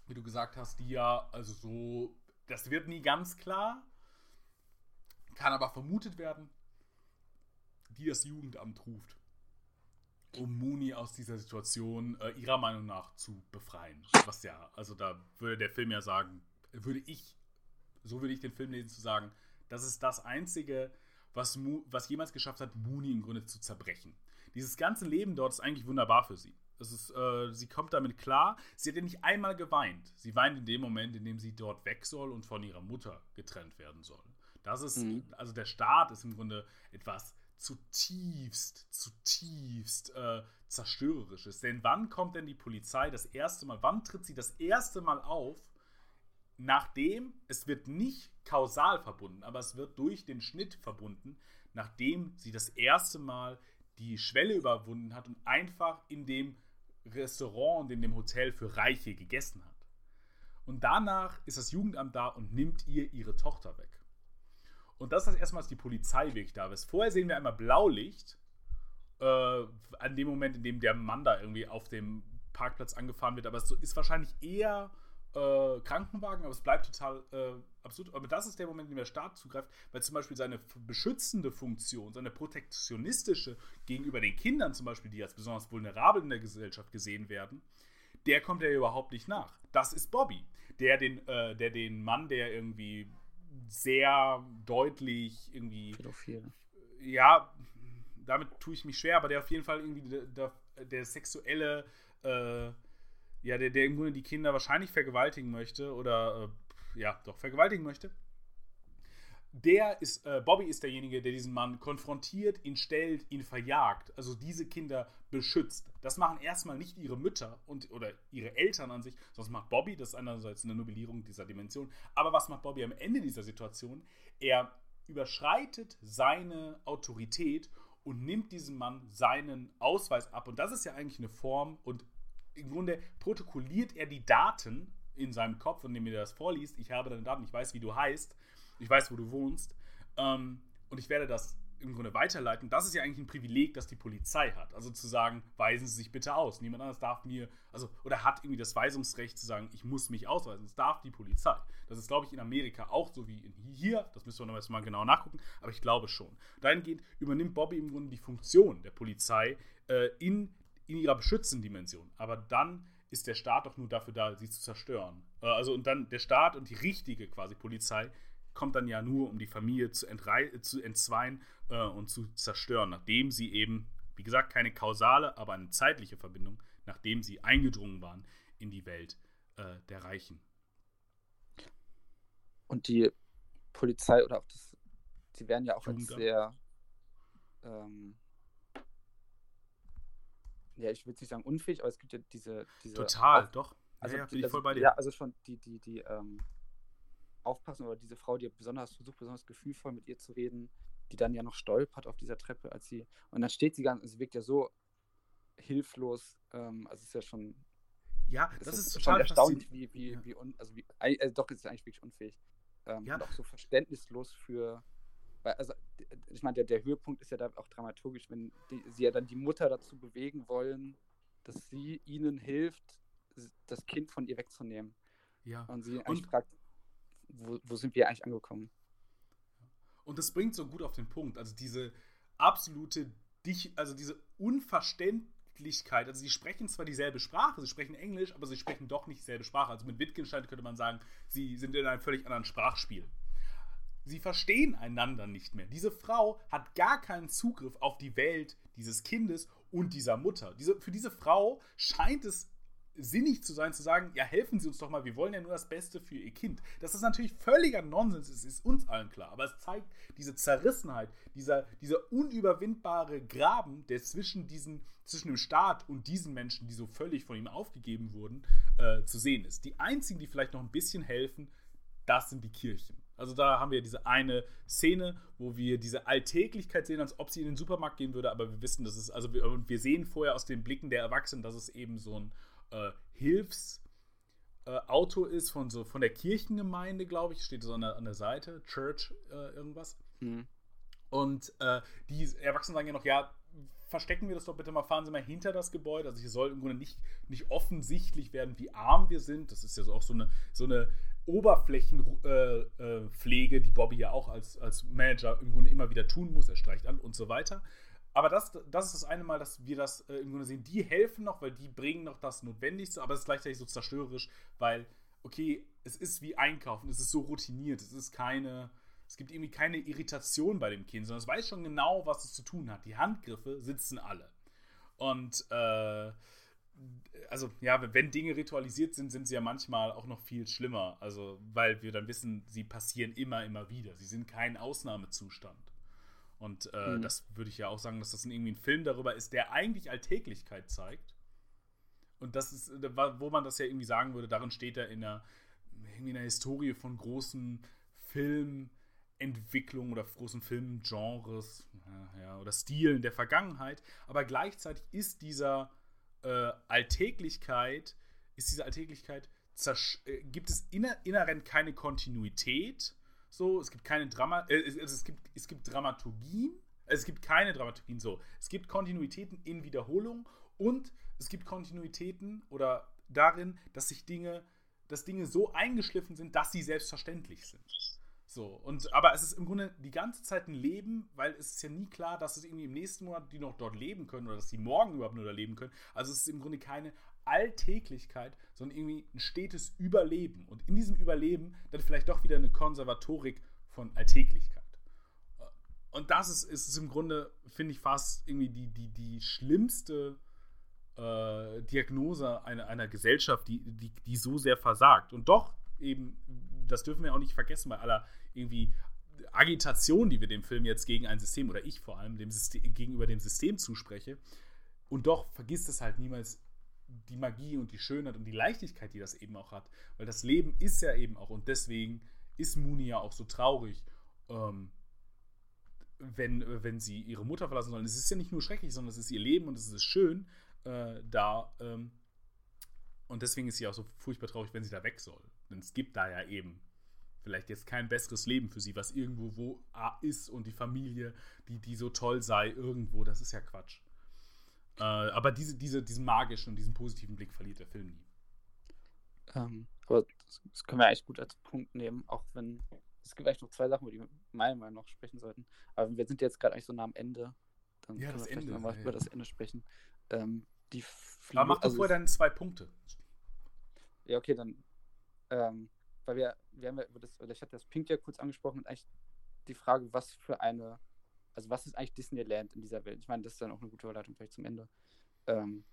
wie du gesagt hast, die ja, also so, das wird nie ganz klar, kann aber vermutet werden, die das Jugendamt ruft, um Mooney aus dieser Situation äh, ihrer Meinung nach zu befreien. Was ja, also da würde der Film ja sagen, würde ich, so würde ich den Film lesen, zu sagen, das ist das Einzige, was, Mo was jemals geschafft hat, Mooney im Grunde zu zerbrechen. Dieses ganze Leben dort ist eigentlich wunderbar für sie. Es ist, äh, sie kommt damit klar. Sie hat ja nicht einmal geweint. Sie weint in dem Moment, in dem sie dort weg soll und von ihrer Mutter getrennt werden soll. Das ist, Mhm. also der Staat ist im Grunde etwas zutiefst, zutiefst äh, zerstörerisches. Denn wann kommt denn die Polizei das erste Mal, wann tritt sie das erste Mal auf, nachdem, es wird nicht kausal verbunden, aber es wird durch den Schnitt verbunden, nachdem sie das erste Mal die Schwelle überwunden hat und einfach in dem Restaurant und in dem Hotel für Reiche gegessen hat. Und danach ist das Jugendamt da und nimmt ihr ihre Tochter weg. Und das ist das erste Mal, dass die Polizei wirklich da ist. Vorher sehen wir einmal Blaulicht, äh, an dem Moment, in dem der Mann da irgendwie auf dem Parkplatz angefahren wird. Aber es ist wahrscheinlich eher äh, Krankenwagen, aber es bleibt total äh, absurd. Aber das ist der Moment, in dem der Staat zugreift, weil zum Beispiel seine beschützende Funktion, seine protektionistische gegenüber den Kindern zum Beispiel, die als besonders vulnerabel in der Gesellschaft gesehen werden, der kommt ja überhaupt nicht nach. Das ist Bobby, der den, äh, der den Mann, der irgendwie sehr deutlich irgendwie Pädophil. ja, damit tue ich mich schwer, aber der auf jeden Fall irgendwie der, der, der sexuelle, äh, ja, der, der im Grunde die Kinder wahrscheinlich vergewaltigen möchte oder äh, ja, doch vergewaltigen möchte. Der ist, äh, Bobby ist derjenige, der diesen Mann konfrontiert, ihn stellt, ihn verjagt, also diese Kinder beschützt. Das machen erstmal nicht ihre Mütter und oder ihre Eltern an sich, sonst macht Bobby, das ist einerseits eine Nobelierung dieser Dimension, aber was macht Bobby am Ende dieser Situation? Er überschreitet seine Autorität und nimmt diesem Mann seinen Ausweis ab. Und das ist ja eigentlich eine Form und im Grunde protokolliert er die Daten in seinem Kopf, indem er das vorliest. Ich habe deine Daten, ich weiß, wie du heißt, ich weiß, wo du wohnst ähm, und ich werde das im Grunde weiterleiten. Das ist ja eigentlich ein Privileg, das die Polizei hat. Also zu sagen, weisen Sie sich bitte aus. Niemand anderes darf mir, also, oder hat irgendwie das Weisungsrecht zu sagen, ich muss mich ausweisen. Das darf die Polizei. Das ist, glaube ich, in Amerika auch so wie hier. Das müssen wir noch erstmal genau nachgucken, aber ich glaube schon. Dahingehend übernimmt Bobby im Grunde die Funktion der Polizei äh, in, in ihrer beschützenden Dimension. Aber dann ist der Staat doch nur dafür da, sie zu zerstören. Äh, also und dann der Staat und die richtige quasi Polizei kommt dann ja nur, um die Familie zu, zu entzweien äh, und zu zerstören, nachdem sie eben, wie gesagt, keine kausale, aber eine zeitliche Verbindung, nachdem sie eingedrungen waren in die Welt äh, der Reichen. Und die Polizei oder auch das, sie werden ja auch als Jugendamt. sehr, ähm, ja, ich würde nicht sagen unfähig, aber es gibt ja diese, diese Total, Auf- doch. also, ja, ja, die- bin ich also, voll bei dir. Ja, also schon die, die, die, ähm, aufpassen oder diese Frau, die besonders versucht, besonders gefühlvoll mit ihr zu reden, die dann ja noch stolpert auf dieser Treppe, als sie, und dann steht sie ganz, sie wirkt ja so hilflos, ähm, also es ist ja schon, Ja, das ist schon total erstaunlich, wie, wie, Ja. wie, un, also wie, also doch, es ist eigentlich wirklich unfähig. Ähm, Ja. Und auch so verständnislos für, weil, also, ich meine, der, der Höhepunkt ist ja da auch dramaturgisch, wenn die, sie ja dann die Mutter dazu bewegen wollen, dass sie ihnen hilft, das Kind von ihr wegzunehmen. Ja. Und sie Und- fragt, wo, wo sind wir eigentlich angekommen? Und das bringt so gut auf den Punkt. Also diese absolute, Dich also diese Unverständlichkeit. Also sie sprechen zwar dieselbe Sprache, sie sprechen Englisch, aber sie sprechen doch nicht dieselbe Sprache. Also mit Wittgenstein könnte man sagen, sie sind in einem völlig anderen Sprachspiel. Sie verstehen einander nicht mehr. Diese Frau hat gar keinen Zugriff auf die Welt dieses Kindes und dieser Mutter. Diese, für diese Frau scheint es sinnig zu sein, zu sagen, ja, helfen Sie uns doch mal, wir wollen ja nur das Beste für Ihr Kind. Das ist natürlich völliger Nonsens, es ist uns allen klar, aber es zeigt diese Zerrissenheit, dieser, dieser unüberwindbare Graben, der zwischen, diesen, zwischen dem Staat und diesen Menschen, die so völlig von ihm aufgegeben wurden, äh, zu sehen ist. Die einzigen, die vielleicht noch ein bisschen helfen, das sind die Kirchen. Also da haben wir diese eine Szene, wo wir diese Alltäglichkeit sehen, als ob sie in den Supermarkt gehen würde, aber wir wissen, dass es, also wir, wir sehen vorher aus den Blicken der Erwachsenen, dass es eben so ein äh, Hilfsauto äh, ist von so von der Kirchengemeinde, glaube ich, steht so an der, an der Seite, Church äh, irgendwas. Hm. Und äh, die Erwachsenen sagen ja noch, ja, verstecken wir das doch bitte mal, fahren Sie mal hinter das Gebäude. Also hier soll im Grunde nicht, nicht offensichtlich werden, wie arm wir sind. Das ist ja so auch so eine, so eine Oberflächenpflege, äh, äh, die Bobby ja auch als, als Manager im Grunde immer wieder tun muss. Er streicht an und so weiter. Aber das, das ist das eine Mal, dass wir das äh, im Grunde sehen. Die helfen noch, weil die bringen noch das Notwendigste, aber es ist gleichzeitig so zerstörerisch, weil, okay, es ist wie Einkaufen, es ist so routiniert, es ist keine, es gibt irgendwie keine Irritation bei dem Kind, sondern es weiß schon genau, was es zu tun hat. Die Handgriffe sitzen alle. Und äh, also ja, wenn Dinge ritualisiert sind, sind sie ja manchmal auch noch viel schlimmer. Also, weil wir dann wissen, sie passieren immer, immer wieder. Sie sind kein Ausnahmezustand. Und äh, Mhm. das würde ich ja auch sagen, dass das irgendwie ein Film darüber ist, der eigentlich Alltäglichkeit zeigt. Und das ist, äh, wo man das ja irgendwie sagen würde, darin steht er in einer, irgendwie in einer Historie von großen Filmentwicklungen oder großen Filmgenres ja, oder Stilen der Vergangenheit. Aber gleichzeitig ist dieser äh, Alltäglichkeit, ist diese Alltäglichkeit äh, gibt es inner inhärent keine Kontinuität. So, es gibt keine Drama, äh, es, es, gibt, es gibt Dramaturgien, es gibt keine Dramaturgien so. Es gibt Kontinuitäten in Wiederholung und es gibt Kontinuitäten oder darin, dass sich Dinge, dass Dinge so eingeschliffen sind, dass sie selbstverständlich sind. So, und aber es ist im Grunde die ganze Zeit ein Leben, weil es ist ja nie klar, dass es irgendwie im nächsten Monat die noch dort leben können oder dass die morgen überhaupt nur da leben können. Also es ist im Grunde keine Alltäglichkeit, sondern irgendwie ein stetes Überleben. Und in diesem Überleben dann vielleicht doch wieder eine Konservatorik von Alltäglichkeit. Und das ist, ist im Grunde, finde ich, fast irgendwie die, die, die schlimmste äh, Diagnose einer, einer Gesellschaft, die, die, die so sehr versagt. Und doch eben, das dürfen wir auch nicht vergessen, bei aller irgendwie Agitation, die wir dem Film jetzt gegen ein System oder ich vor allem dem System, gegenüber dem System zuspreche. Und doch vergisst es halt niemals die Magie und die Schönheit und die Leichtigkeit, die das eben auch hat. Weil das Leben ist ja eben auch, und deswegen ist Mooney ja auch so traurig, ähm, wenn, wenn sie ihre Mutter verlassen sollen. Es ist ja nicht nur schrecklich, sondern es ist ihr Leben und es ist schön äh, da. Ähm, und deswegen ist sie auch so furchtbar traurig, wenn sie da weg soll. Denn es gibt da ja eben vielleicht jetzt kein besseres Leben für sie, was irgendwo wo ist und die Familie, die, die so toll sei, irgendwo. Das ist ja Quatsch. Äh, aber diese, diese, diesen magischen und diesen positiven Blick verliert der Film nie. Ähm, aber das, können wir eigentlich gut als Punkt nehmen, auch wenn es gibt eigentlich noch zwei Sachen, über die wir meiner Meinung nach sprechen sollten. Aber wir sind jetzt gerade eigentlich so nah am Ende. Dann Ja, können das wir Ende, nochmal ja, über das Ende sprechen. Ähm, die Aber mach doch also vorher deine zwei Punkte. Ja, okay, dann. Ähm, weil wir, wir haben ja über das, oder ich hatte das Pink ja kurz angesprochen und eigentlich die Frage, was für eine, also was ist eigentlich Disneyland in dieser Welt? Ich meine, das ist dann auch eine gute Überleitung vielleicht zum Ende. Ähm,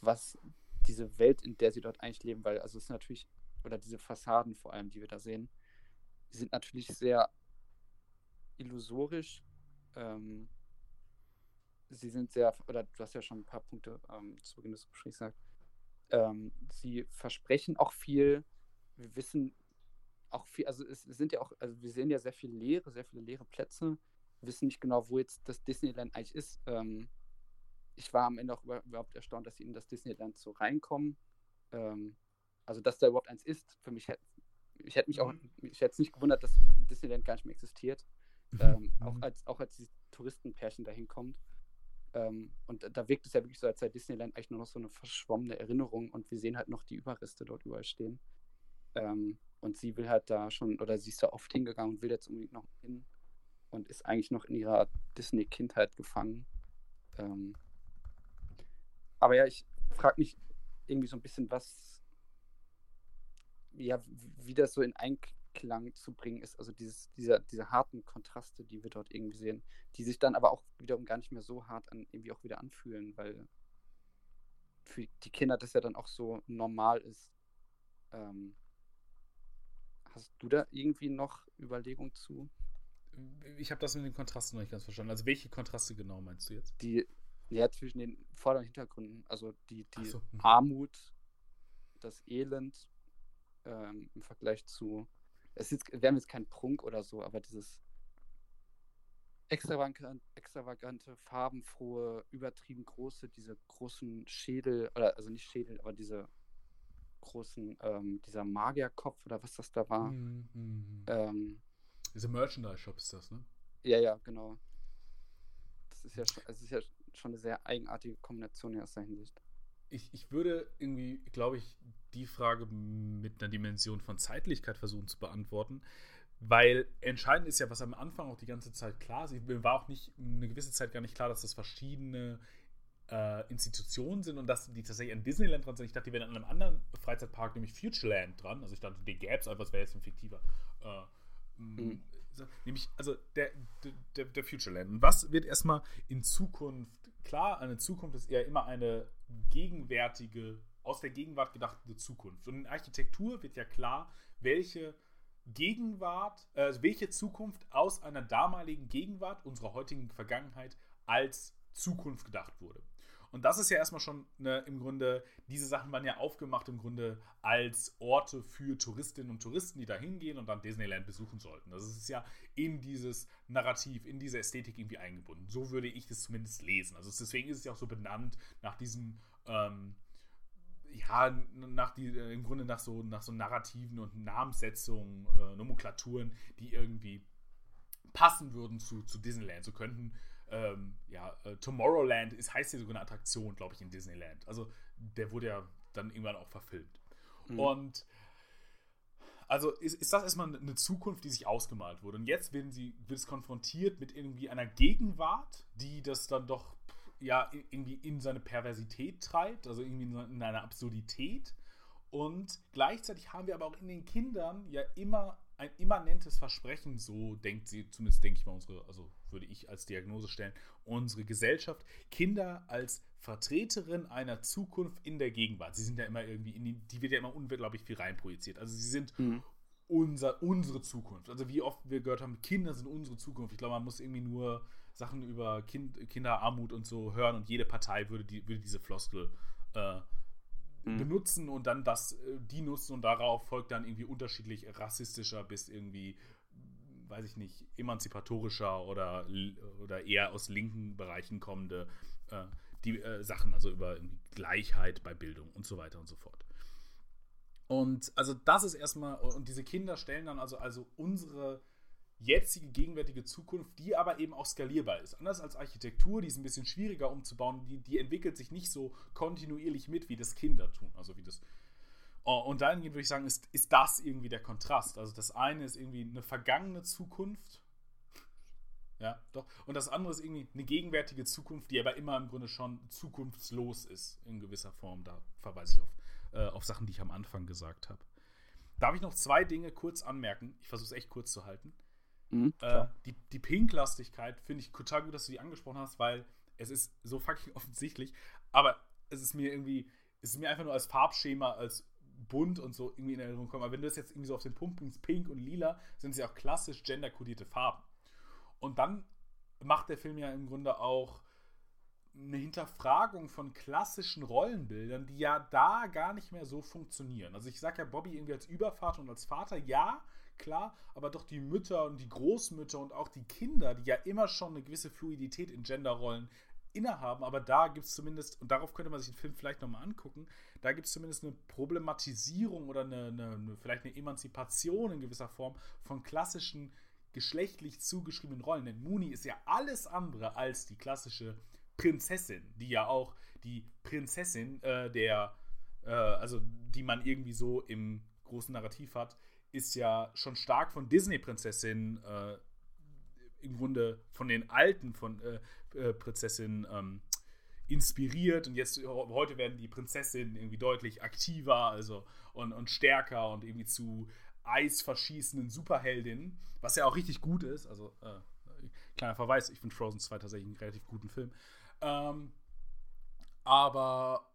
was diese Welt, in der sie dort eigentlich leben, weil, also es ist natürlich, oder diese Fassaden vor allem, die wir da sehen, sind natürlich sehr illusorisch. Ähm, sie sind sehr, oder du hast ja schon ein paar Punkte ähm, zu Beginn des Gesprächs gesagt. Ähm, sie versprechen auch viel. Wir wissen auch viel, also es sind ja auch, also wir sehen ja sehr viel Leere, sehr viele leere Plätze. Wir wissen nicht genau, wo jetzt das Disneyland eigentlich ist. Ähm, ich war am Ende auch über, überhaupt erstaunt, dass sie in das Disneyland so reinkommen. Ähm, also, dass da überhaupt eins ist. Für mich hätte ich hätte mich auch, Mhm. ich hätte es nicht gewundert, dass Disneyland gar nicht mehr existiert. Ähm, auch, als, auch als dieses Touristenpärchen da hinkommt. Ähm, und da- da wirkt es ja wirklich so, als sei Disneyland eigentlich nur noch so eine verschwommene Erinnerung und wir sehen halt noch die Überreste dort überall stehen. Ähm, und sie will halt da schon, oder sie ist da oft hingegangen und will jetzt unbedingt noch hin und ist eigentlich noch in ihrer Disney-Kindheit gefangen. Ähm, aber ja, ich frage mich irgendwie so ein bisschen, was, ja, wie das so in Einklang zu bringen ist. Also dieses, dieser, diese harten Kontraste, die wir dort irgendwie sehen, die sich dann aber auch wiederum gar nicht mehr so hart an irgendwie auch wieder anfühlen, weil für die Kinder das ja dann auch so normal ist. Ähm, hast du da irgendwie noch Überlegungen zu? Ich habe das mit den Kontrasten noch nicht ganz verstanden. Also welche Kontraste genau meinst du jetzt? Die, ja, zwischen den Vorder- und Hintergründen, also die, die so, mhm. Armut, das Elend ähm, im Vergleich zu, es ist, wir haben jetzt keinen Prunk oder so, aber dieses extravagant, extravagante, farbenfrohe, übertrieben große, diese großen Schädel, oder also nicht Schädel, aber diese großen, ähm, dieser Magierkopf oder was das da war. Mhm, mhm. Ähm, Diese Merchandise-Shop ist das, ne? ja, ja, genau. Das ist ja schon, es ist ja schon eine sehr eigenartige Kombination in erster Hinsicht. Ich, ich würde irgendwie, glaube ich, die Frage mit einer Dimension von Zeitlichkeit versuchen zu beantworten, weil entscheidend ist ja, was am Anfang auch die ganze Zeit klar ist. Mir war auch nicht eine gewisse Zeit gar nicht klar, dass das verschiedene äh, Institutionen sind und dass die tatsächlich an Disneyland dran sind. Ich dachte, die wären an einem anderen Freizeitpark, nämlich Futureland, dran. Also ich dachte, den gäbe es einfach, es wäre jetzt ein fiktiver. Äh, Mhm. nämlich, also der, der, der Futureland. Und was wird erstmal in Zukunft klar? Eine Zukunft ist eher immer eine gegenwärtige, aus der Gegenwart gedachte Zukunft. Und in Architektur wird ja klar, welche Gegenwart, äh, also welche Zukunft aus einer damaligen Gegenwart, unserer heutigen Vergangenheit, als Zukunft gedacht wurde. Und das ist ja erstmal schon ne, im Grunde, diese Sachen waren ja aufgemacht im Grunde als Orte für Touristinnen und Touristen, die da hingehen und dann Disneyland besuchen sollten. Das ist ja in dieses Narrativ, in diese Ästhetik irgendwie eingebunden. So würde ich das zumindest lesen. Also deswegen ist es ja auch so benannt nach diesem, ähm, ja, nach die, äh, im Grunde nach so, nach so Narrativen und Namenssetzungen, äh, Nomenklaturen, die irgendwie passen würden zu, zu Disneyland. So könnten, ähm, ja, äh, Tomorrowland ist, heißt ja sogar eine Attraktion, glaube ich, in Disneyland. Also der wurde ja dann irgendwann auch verfilmt. Mhm. Und also ist, ist das erstmal eine Zukunft, die sich ausgemalt wurde. Und jetzt werden sie, wird es konfrontiert mit irgendwie einer Gegenwart, die das dann doch ja irgendwie in seine Perversität treibt, also irgendwie in eine Absurdität. Und gleichzeitig haben wir aber auch in den Kindern ja immer ein immanentes Versprechen, so denkt sie, zumindest denke ich mal unsere, also würde ich als Diagnose stellen, unsere Gesellschaft, Kinder als Vertreterin einer Zukunft in der Gegenwart. Sie sind ja immer irgendwie, in die, die wird ja immer unglaublich viel reinprojiziert. Also sie sind Mhm. unser, unsere Zukunft. Also wie oft wir gehört haben, Kinder sind unsere Zukunft. Ich glaube, man muss irgendwie nur Sachen über kind, Kinderarmut und so hören und jede Partei würde, die, würde diese Floskel äh, Mhm. benutzen und dann das, äh, die nutzen und darauf folgt dann irgendwie unterschiedlich rassistischer bis irgendwie, weiß ich nicht, emanzipatorischer oder, oder eher aus linken Bereichen kommende äh, die äh, Sachen, also über Gleichheit bei Bildung und so weiter und so fort. Und also das ist erstmal, und diese Kinder stellen dann also, also unsere jetzige, gegenwärtige Zukunft, die aber eben auch skalierbar ist. Anders als Architektur, die ist ein bisschen schwieriger umzubauen, die, die entwickelt sich nicht so kontinuierlich mit, wie das Kinder tun. Also wie das. Oh, und dahingehend würde ich sagen, ist, ist das irgendwie der Kontrast. Also das eine ist irgendwie eine vergangene Zukunft. Ja, doch. Und das andere ist irgendwie eine gegenwärtige Zukunft, die aber immer im Grunde schon zukunftslos ist, in gewisser Form. Da verweise ich auf, äh, auf Sachen, die ich am Anfang gesagt habe. Darf ich noch zwei Dinge kurz anmerken? Ich versuche es echt kurz zu halten. Mhm, Äh, die, die Pink-Lastigkeit finde ich total gut, dass du die angesprochen hast, weil es ist so fucking offensichtlich. Aber es ist mir irgendwie, es ist mir einfach nur als Farbschema, als bunt und so irgendwie in Erinnerung gekommen. Aber wenn du das jetzt irgendwie so auf den Punkt bringst, pink und lila, sind sie auch klassisch genderkodierte Farben. Und dann macht der Film ja im Grunde auch eine Hinterfragung von klassischen Rollenbildern, die ja da gar nicht mehr so funktionieren. Also ich sage ja Bobby irgendwie als Übervater und als Vater, ja, klar, aber doch die Mütter und die Großmütter und auch die Kinder, die ja immer schon eine gewisse Fluidität in Genderrollen innehaben, aber da gibt es zumindest, und darauf könnte man sich den Film vielleicht nochmal angucken, da gibt es zumindest eine Problematisierung oder eine, eine, eine, vielleicht eine Emanzipation in gewisser Form von klassischen geschlechtlich zugeschriebenen Rollen. Denn Mooney ist ja alles andere als die klassische Prinzessin, die ja auch die Prinzessin äh, der, äh, also die man irgendwie so im großen Narrativ hat, ist ja schon stark von Disney-Prinzessinnen äh, im Grunde von den alten von äh, äh, Prinzessinnen ähm, inspiriert und jetzt heute werden die Prinzessinnen irgendwie deutlich aktiver also und, und stärker und irgendwie zu eisverschießenden Superheldinnen, was ja auch richtig gut ist. Also äh, kleiner Verweis, ich finde Frozen 2 tatsächlich einen relativ guten Film. Ähm, aber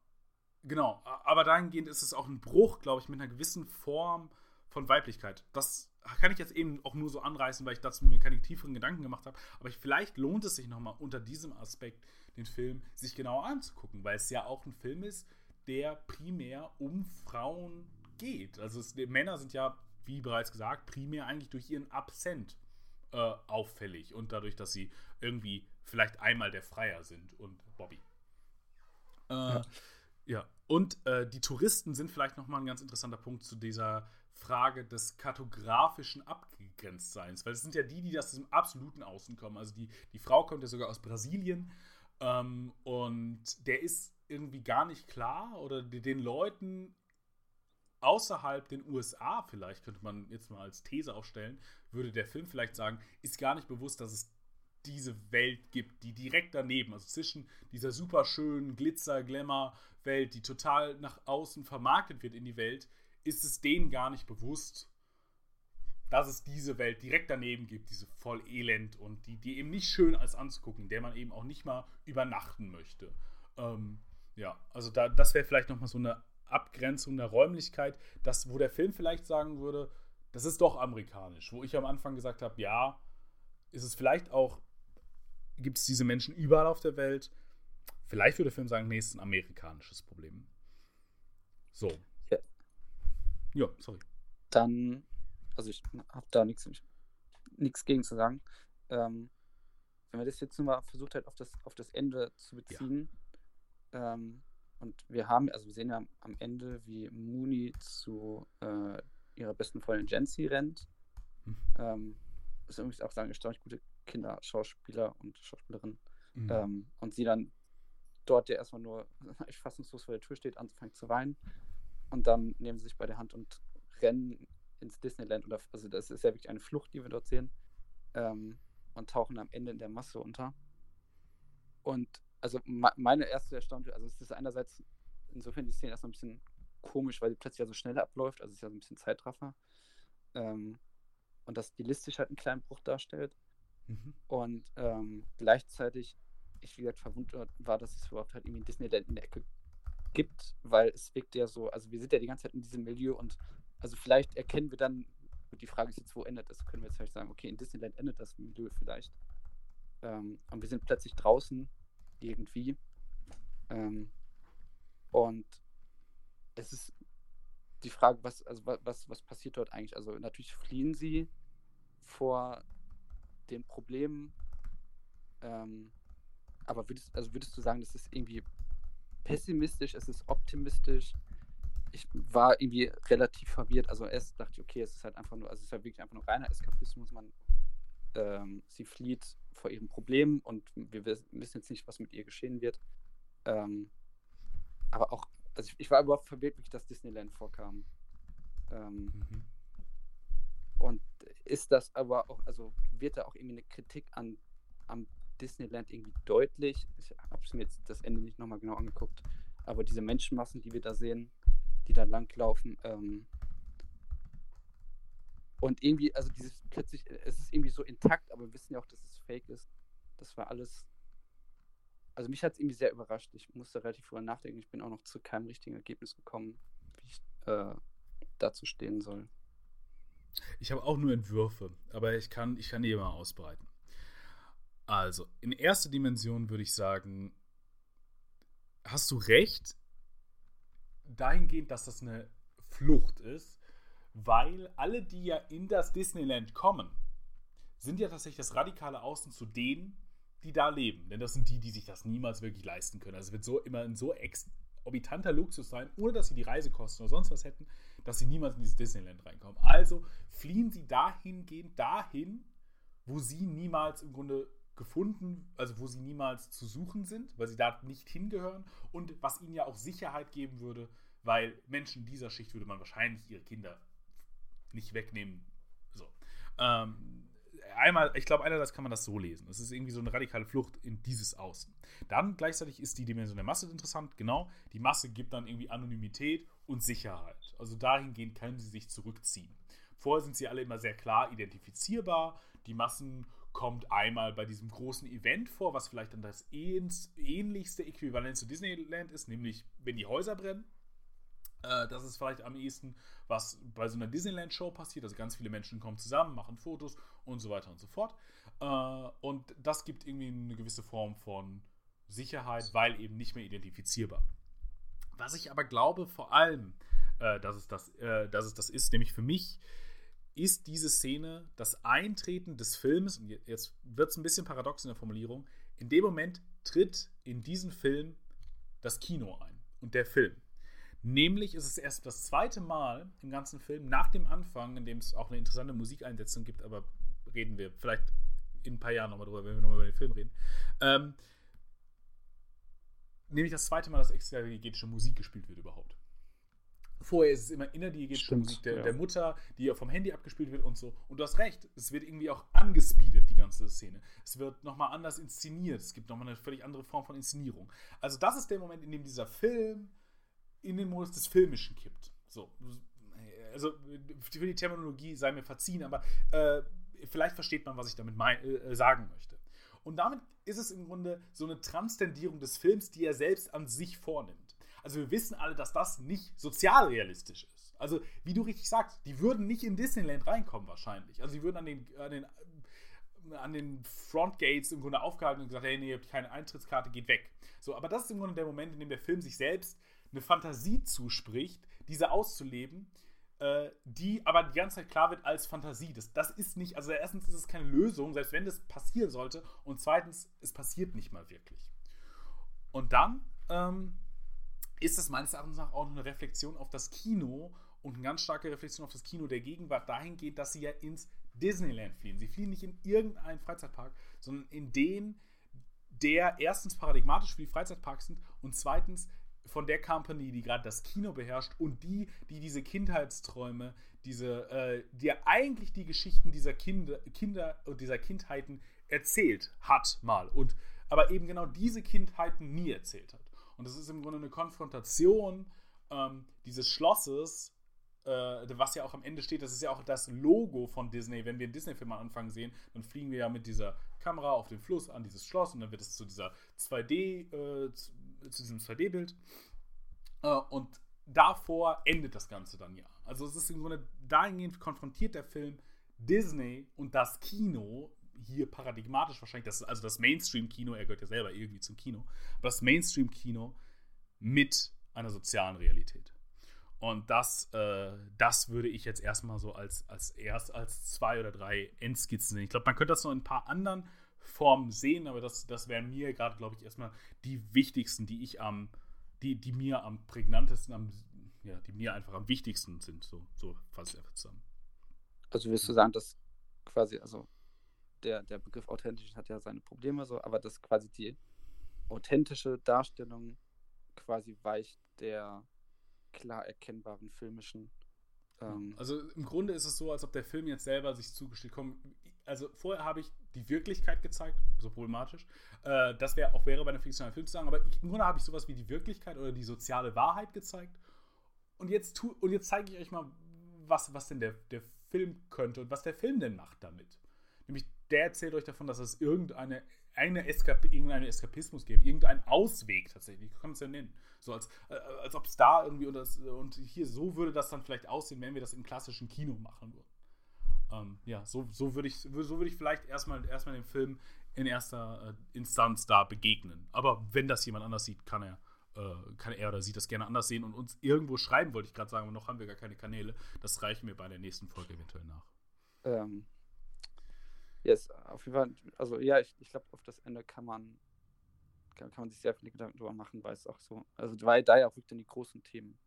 genau, aber dahingehend ist es auch ein Bruch, glaube ich, mit einer gewissen Form von Weiblichkeit. Das kann ich jetzt eben auch nur so anreißen, weil ich dazu mir keine tieferen Gedanken gemacht habe. Aber ich, vielleicht lohnt es sich nochmal unter diesem Aspekt den Film sich genauer anzugucken, weil es ja auch ein Film ist, der primär um Frauen geht. Also es, Männer sind ja, wie bereits gesagt, primär eigentlich durch ihren Absent äh, auffällig und dadurch, dass sie irgendwie vielleicht einmal der Freier sind und Bobby. Äh, ja. ja. Und äh, die Touristen sind vielleicht nochmal ein ganz interessanter Punkt zu dieser Frage des kartografischen Abgegrenztseins, weil es sind ja die, die aus dem absoluten Außen kommen. Also die, die Frau kommt ja sogar aus Brasilien ähm, und der ist irgendwie gar nicht klar oder den Leuten außerhalb den USA, vielleicht könnte man jetzt mal als These aufstellen, würde der Film vielleicht sagen, ist gar nicht bewusst, dass es diese Welt gibt, die direkt daneben, also zwischen dieser super schönen Glitzer, Glamour-Welt, die total nach außen vermarktet wird in die Welt, ist es denen gar nicht bewusst, dass es diese Welt direkt daneben gibt, diese voll elend und die, die eben nicht schön als anzugucken, der man eben auch nicht mal übernachten möchte. Ähm, ja, also da, das wäre vielleicht nochmal so eine Abgrenzung der Räumlichkeit, das, wo der Film vielleicht sagen würde, das ist doch amerikanisch. Wo ich am Anfang gesagt habe, ja, ist es vielleicht auch, gibt es diese Menschen überall auf der Welt. Vielleicht würde der Film sagen, nee, ist ein amerikanisches Problem. So. Ja. Sorry. Dann, also ich habe da nichts nichts gegen zu sagen. Ähm, wenn man das jetzt nur mal versucht hat, auf das, auf das Ende zu beziehen, ja. ähm, Und wir haben, also wir sehen ja am Ende, wie Mooney zu äh, ihrer besten Freundin Jency rennt. Mhm. Ähm, ist übrigens auch sagen, erstaunlich gute Kinderschauspieler und Schauspielerin. Mhm. Ähm, und sie dann dort ja erstmal nur fassungslos vor der Tür steht, anfängt zu weinen. Und dann nehmen sie sich bei der Hand und rennen ins Disneyland. Oder, also das ist ja wirklich eine Flucht, die wir dort sehen. Ähm, und tauchen am Ende in der Masse unter. Und also me- meine erste Erstaunung, also es ist einerseits insofern die Szene erstmal ein bisschen komisch, weil sie plötzlich ja so schnell abläuft, also es ist ja so ein bisschen Zeitraffer. Ähm, und das stilistisch halt einen kleinen Bruch darstellt. Mhm. Und ähm, gleichzeitig, ich wie gesagt verwundert war, dass es überhaupt halt irgendwie ein Disneyland in der Ecke gibt, weil es wirkt ja so, also wir sind ja die ganze Zeit in diesem Milieu und also vielleicht erkennen wir dann, die Frage ist jetzt, wo endet das? Können wir jetzt vielleicht sagen, okay, in Disneyland endet das Milieu vielleicht. Ähm, und wir sind plötzlich draußen irgendwie. Ähm, und es ist die Frage, was, also wa- was, was passiert dort eigentlich? Also natürlich fliehen sie vor den Problemen. Ähm, aber würdest, also würdest du sagen, das ist irgendwie pessimistisch, es ist optimistisch? Ich war irgendwie relativ verwirrt. Also erst dachte ich, okay, es ist halt einfach nur, also es ist halt wirklich einfach nur reiner Eskapismus. Man, ähm, sie flieht vor ihren Problemen und wir wiss- wissen jetzt nicht, was mit ihr geschehen wird. Ähm, aber auch, also ich, ich war überhaupt verwirrt, wirklich, dass Disneyland vorkam. Ähm, Mhm. und ist das aber auch, also wird da auch irgendwie eine Kritik an am Disneyland irgendwie deutlich? Ich habe mir jetzt das Ende nicht nochmal genau angeguckt, aber diese Menschenmassen, die wir da sehen, die da langlaufen, ähm, und irgendwie, also dieses plötzlich, es ist irgendwie so intakt, aber wir wissen ja auch, dass es fake ist. Das war alles. Also mich hat es irgendwie sehr überrascht. Ich musste relativ drüber nachdenken. Ich bin auch noch zu keinem richtigen Ergebnis gekommen, wie ich äh, dazu stehen soll. Ich habe auch nur Entwürfe, aber ich kann, ich kann die mal ausbreiten. Also, in erster Dimension würde ich sagen, hast du recht, dahingehend, dass das eine Flucht ist, weil alle, die ja in das Disneyland kommen, sind ja tatsächlich das radikale Außen zu denen, die da leben. Denn das sind die, die sich das niemals wirklich leisten können. Also es wird so immer ein so exorbitanter Luxus sein, ohne dass sie die Reisekosten oder sonst was hätten, dass sie niemals in dieses Disneyland reinkommen. Also fliehen sie dahingehend dahin, wo sie niemals im Grunde gefunden, also wo sie niemals zu suchen sind, weil sie da nicht hingehören und was ihnen ja auch Sicherheit geben würde, weil Menschen dieser Schicht würde man wahrscheinlich ihre Kinder nicht wegnehmen. So. Ähm, einmal, ich glaube, einerseits kann man das so lesen. Es ist irgendwie so eine radikale Flucht in dieses Außen. Dann gleichzeitig ist die Dimension der Masse interessant, genau. Die Masse gibt dann irgendwie Anonymität und Sicherheit. Also dahingehend können sie sich zurückziehen. Vorher sind sie alle immer sehr klar identifizierbar. Die Massen kommt einmal bei diesem großen Event vor, was vielleicht dann das ähnlichste Äquivalent zu Disneyland ist, nämlich wenn die Häuser brennen. Äh, das ist vielleicht am ehesten, was bei so einer Disneyland-Show passiert. Also ganz viele Menschen kommen zusammen, machen Fotos und so weiter und so fort. Äh, und das gibt irgendwie eine gewisse Form von Sicherheit, weil eben nicht mehr identifizierbar. Was ich aber glaube, vor allem, äh, dass, es das, dass es das ist, nämlich für mich, ist diese Szene das Eintreten des Films, und je- jetzt wird es ein bisschen paradox in der Formulierung, in dem Moment tritt in diesen Film das Kino ein und der Film. Nämlich ist es erst das zweite Mal im ganzen Film nach dem Anfang, in dem es auch eine interessante Musikeinsetzung gibt, aber reden wir vielleicht in ein paar Jahren nochmal drüber, wenn wir nochmal über den Film reden. Ähm, nämlich das zweite Mal, dass extragetische Musik gespielt wird überhaupt. Vorher ist es immer innerdiegetische Stimmt, Musik der, ja. der Mutter, die ja vom Handy abgespielt wird und so. Und du hast recht, es wird irgendwie auch angespeedet, die ganze Szene. Es wird nochmal anders inszeniert. Es gibt nochmal eine völlig andere Form von Inszenierung. Also das ist der Moment, in dem dieser Film in den Modus des Filmischen kippt. So. Also für die Terminologie sei mir verziehen, aber äh, vielleicht versteht man, was ich damit mein, äh, sagen möchte. Und damit ist es im Grunde so eine Transzendierung des Films, die er selbst an sich vornimmt. Also wir wissen alle, dass das nicht sozialrealistisch ist. Also wie du richtig sagst, die würden nicht in Disneyland reinkommen wahrscheinlich. Also sie würden an den, an den, an den Frontgates im Grunde aufgehalten und gesagt, hey, nee, ihr habt keine Eintrittskarte, geht weg. So, aber das ist im Grunde der Moment, in dem der Film sich selbst eine Fantasie zuspricht, diese auszuleben, äh, die aber die ganze Zeit klar wird als Fantasie. Das, das ist nicht, also erstens ist es keine Lösung, selbst wenn das passieren sollte, und zweitens, es passiert nicht mal wirklich. Und dann ähm, ist das meines Erachtens auch eine Reflexion auf das Kino und eine ganz starke Reflexion auf das Kino der Gegenwart dahingehend, dass sie ja ins Disneyland fliehen. Sie fliehen nicht in irgendeinen Freizeitpark, sondern in den, der erstens paradigmatisch für die Freizeitparks sind und zweitens von der Company, die gerade das Kino beherrscht und die, die diese Kindheitsträume, diese, äh, die ja eigentlich die Geschichten dieser Kinder, Kinder und dieser Kindheiten erzählt hat mal und aber eben genau diese Kindheiten nie erzählt hat. Und das ist im Grunde eine Konfrontation ähm, dieses Schlosses, äh, was ja auch am Ende steht. Das ist ja auch das Logo von Disney. Wenn wir einen Disney-Film am Anfang sehen, dann fliegen wir ja mit dieser Kamera auf den Fluss an dieses Schloss und dann wird es zu dieser 2D, äh, zu, zu diesem 2D-Bild. Äh, und davor endet das Ganze dann ja. Also es ist im Grunde dahingehend konfrontiert der Film Disney und das Kino hier paradigmatisch wahrscheinlich, das, also das Mainstream-Kino, er gehört ja selber irgendwie zum Kino, aber das Mainstream-Kino mit einer sozialen Realität. Und das, äh, das würde ich jetzt erstmal so als, als erst als zwei oder drei Endskizzen sehen. Ich glaube, man könnte das noch in ein paar anderen Formen sehen, aber das, das wären mir gerade, glaube ich, erstmal die wichtigsten, die ich am, die, die mir am prägnantesten, am, ja, die mir einfach am wichtigsten sind. So, so fasse ich einfach zusammen. Also würdest du sagen, dass quasi, also der, der Begriff authentisch hat ja seine Probleme so, aber dass quasi die authentische Darstellung quasi weicht der klar erkennbaren filmischen. Ähm, Also im Grunde ist es so, als ob der Film jetzt selber sich zugesteht. Komm, also vorher habe ich die Wirklichkeit gezeigt, so problematisch. Äh, das wäre auch wäre bei einem fiktionalen Film zu sagen, aber ich, im Grunde habe ich sowas wie die Wirklichkeit oder die soziale Wahrheit gezeigt. Und jetzt tu, und jetzt zeige ich euch mal, was, was denn der, der Film könnte und was der Film denn macht damit. Nämlich, der erzählt euch davon, dass es irgendeine eine Eskap irgendeinen Eskapismus gibt, irgendeinen Ausweg tatsächlich, kann man es ja nennen. So als, äh, als ob es da irgendwie und, das, und hier so würde das dann vielleicht aussehen, wenn wir das im klassischen Kino machen würden. Ähm, ja, so, so würde ich, so würde ich vielleicht erstmal, erstmal dem Film in erster äh, Instanz da begegnen. Aber wenn das jemand anders sieht, kann er, äh, kann er oder sie das gerne anders sehen und uns irgendwo schreiben, wollte ich gerade sagen, aber noch haben wir gar keine Kanäle. Das reichen wir bei der nächsten Folge eventuell nach. ähm, yes, auf jeden Fall, also ja, ich, ich glaube, auf das Ende kann man, kann, kann man sich sehr viele Gedanken drüber machen, weil es auch so, also weil da ja auch wirklich dann die großen Themen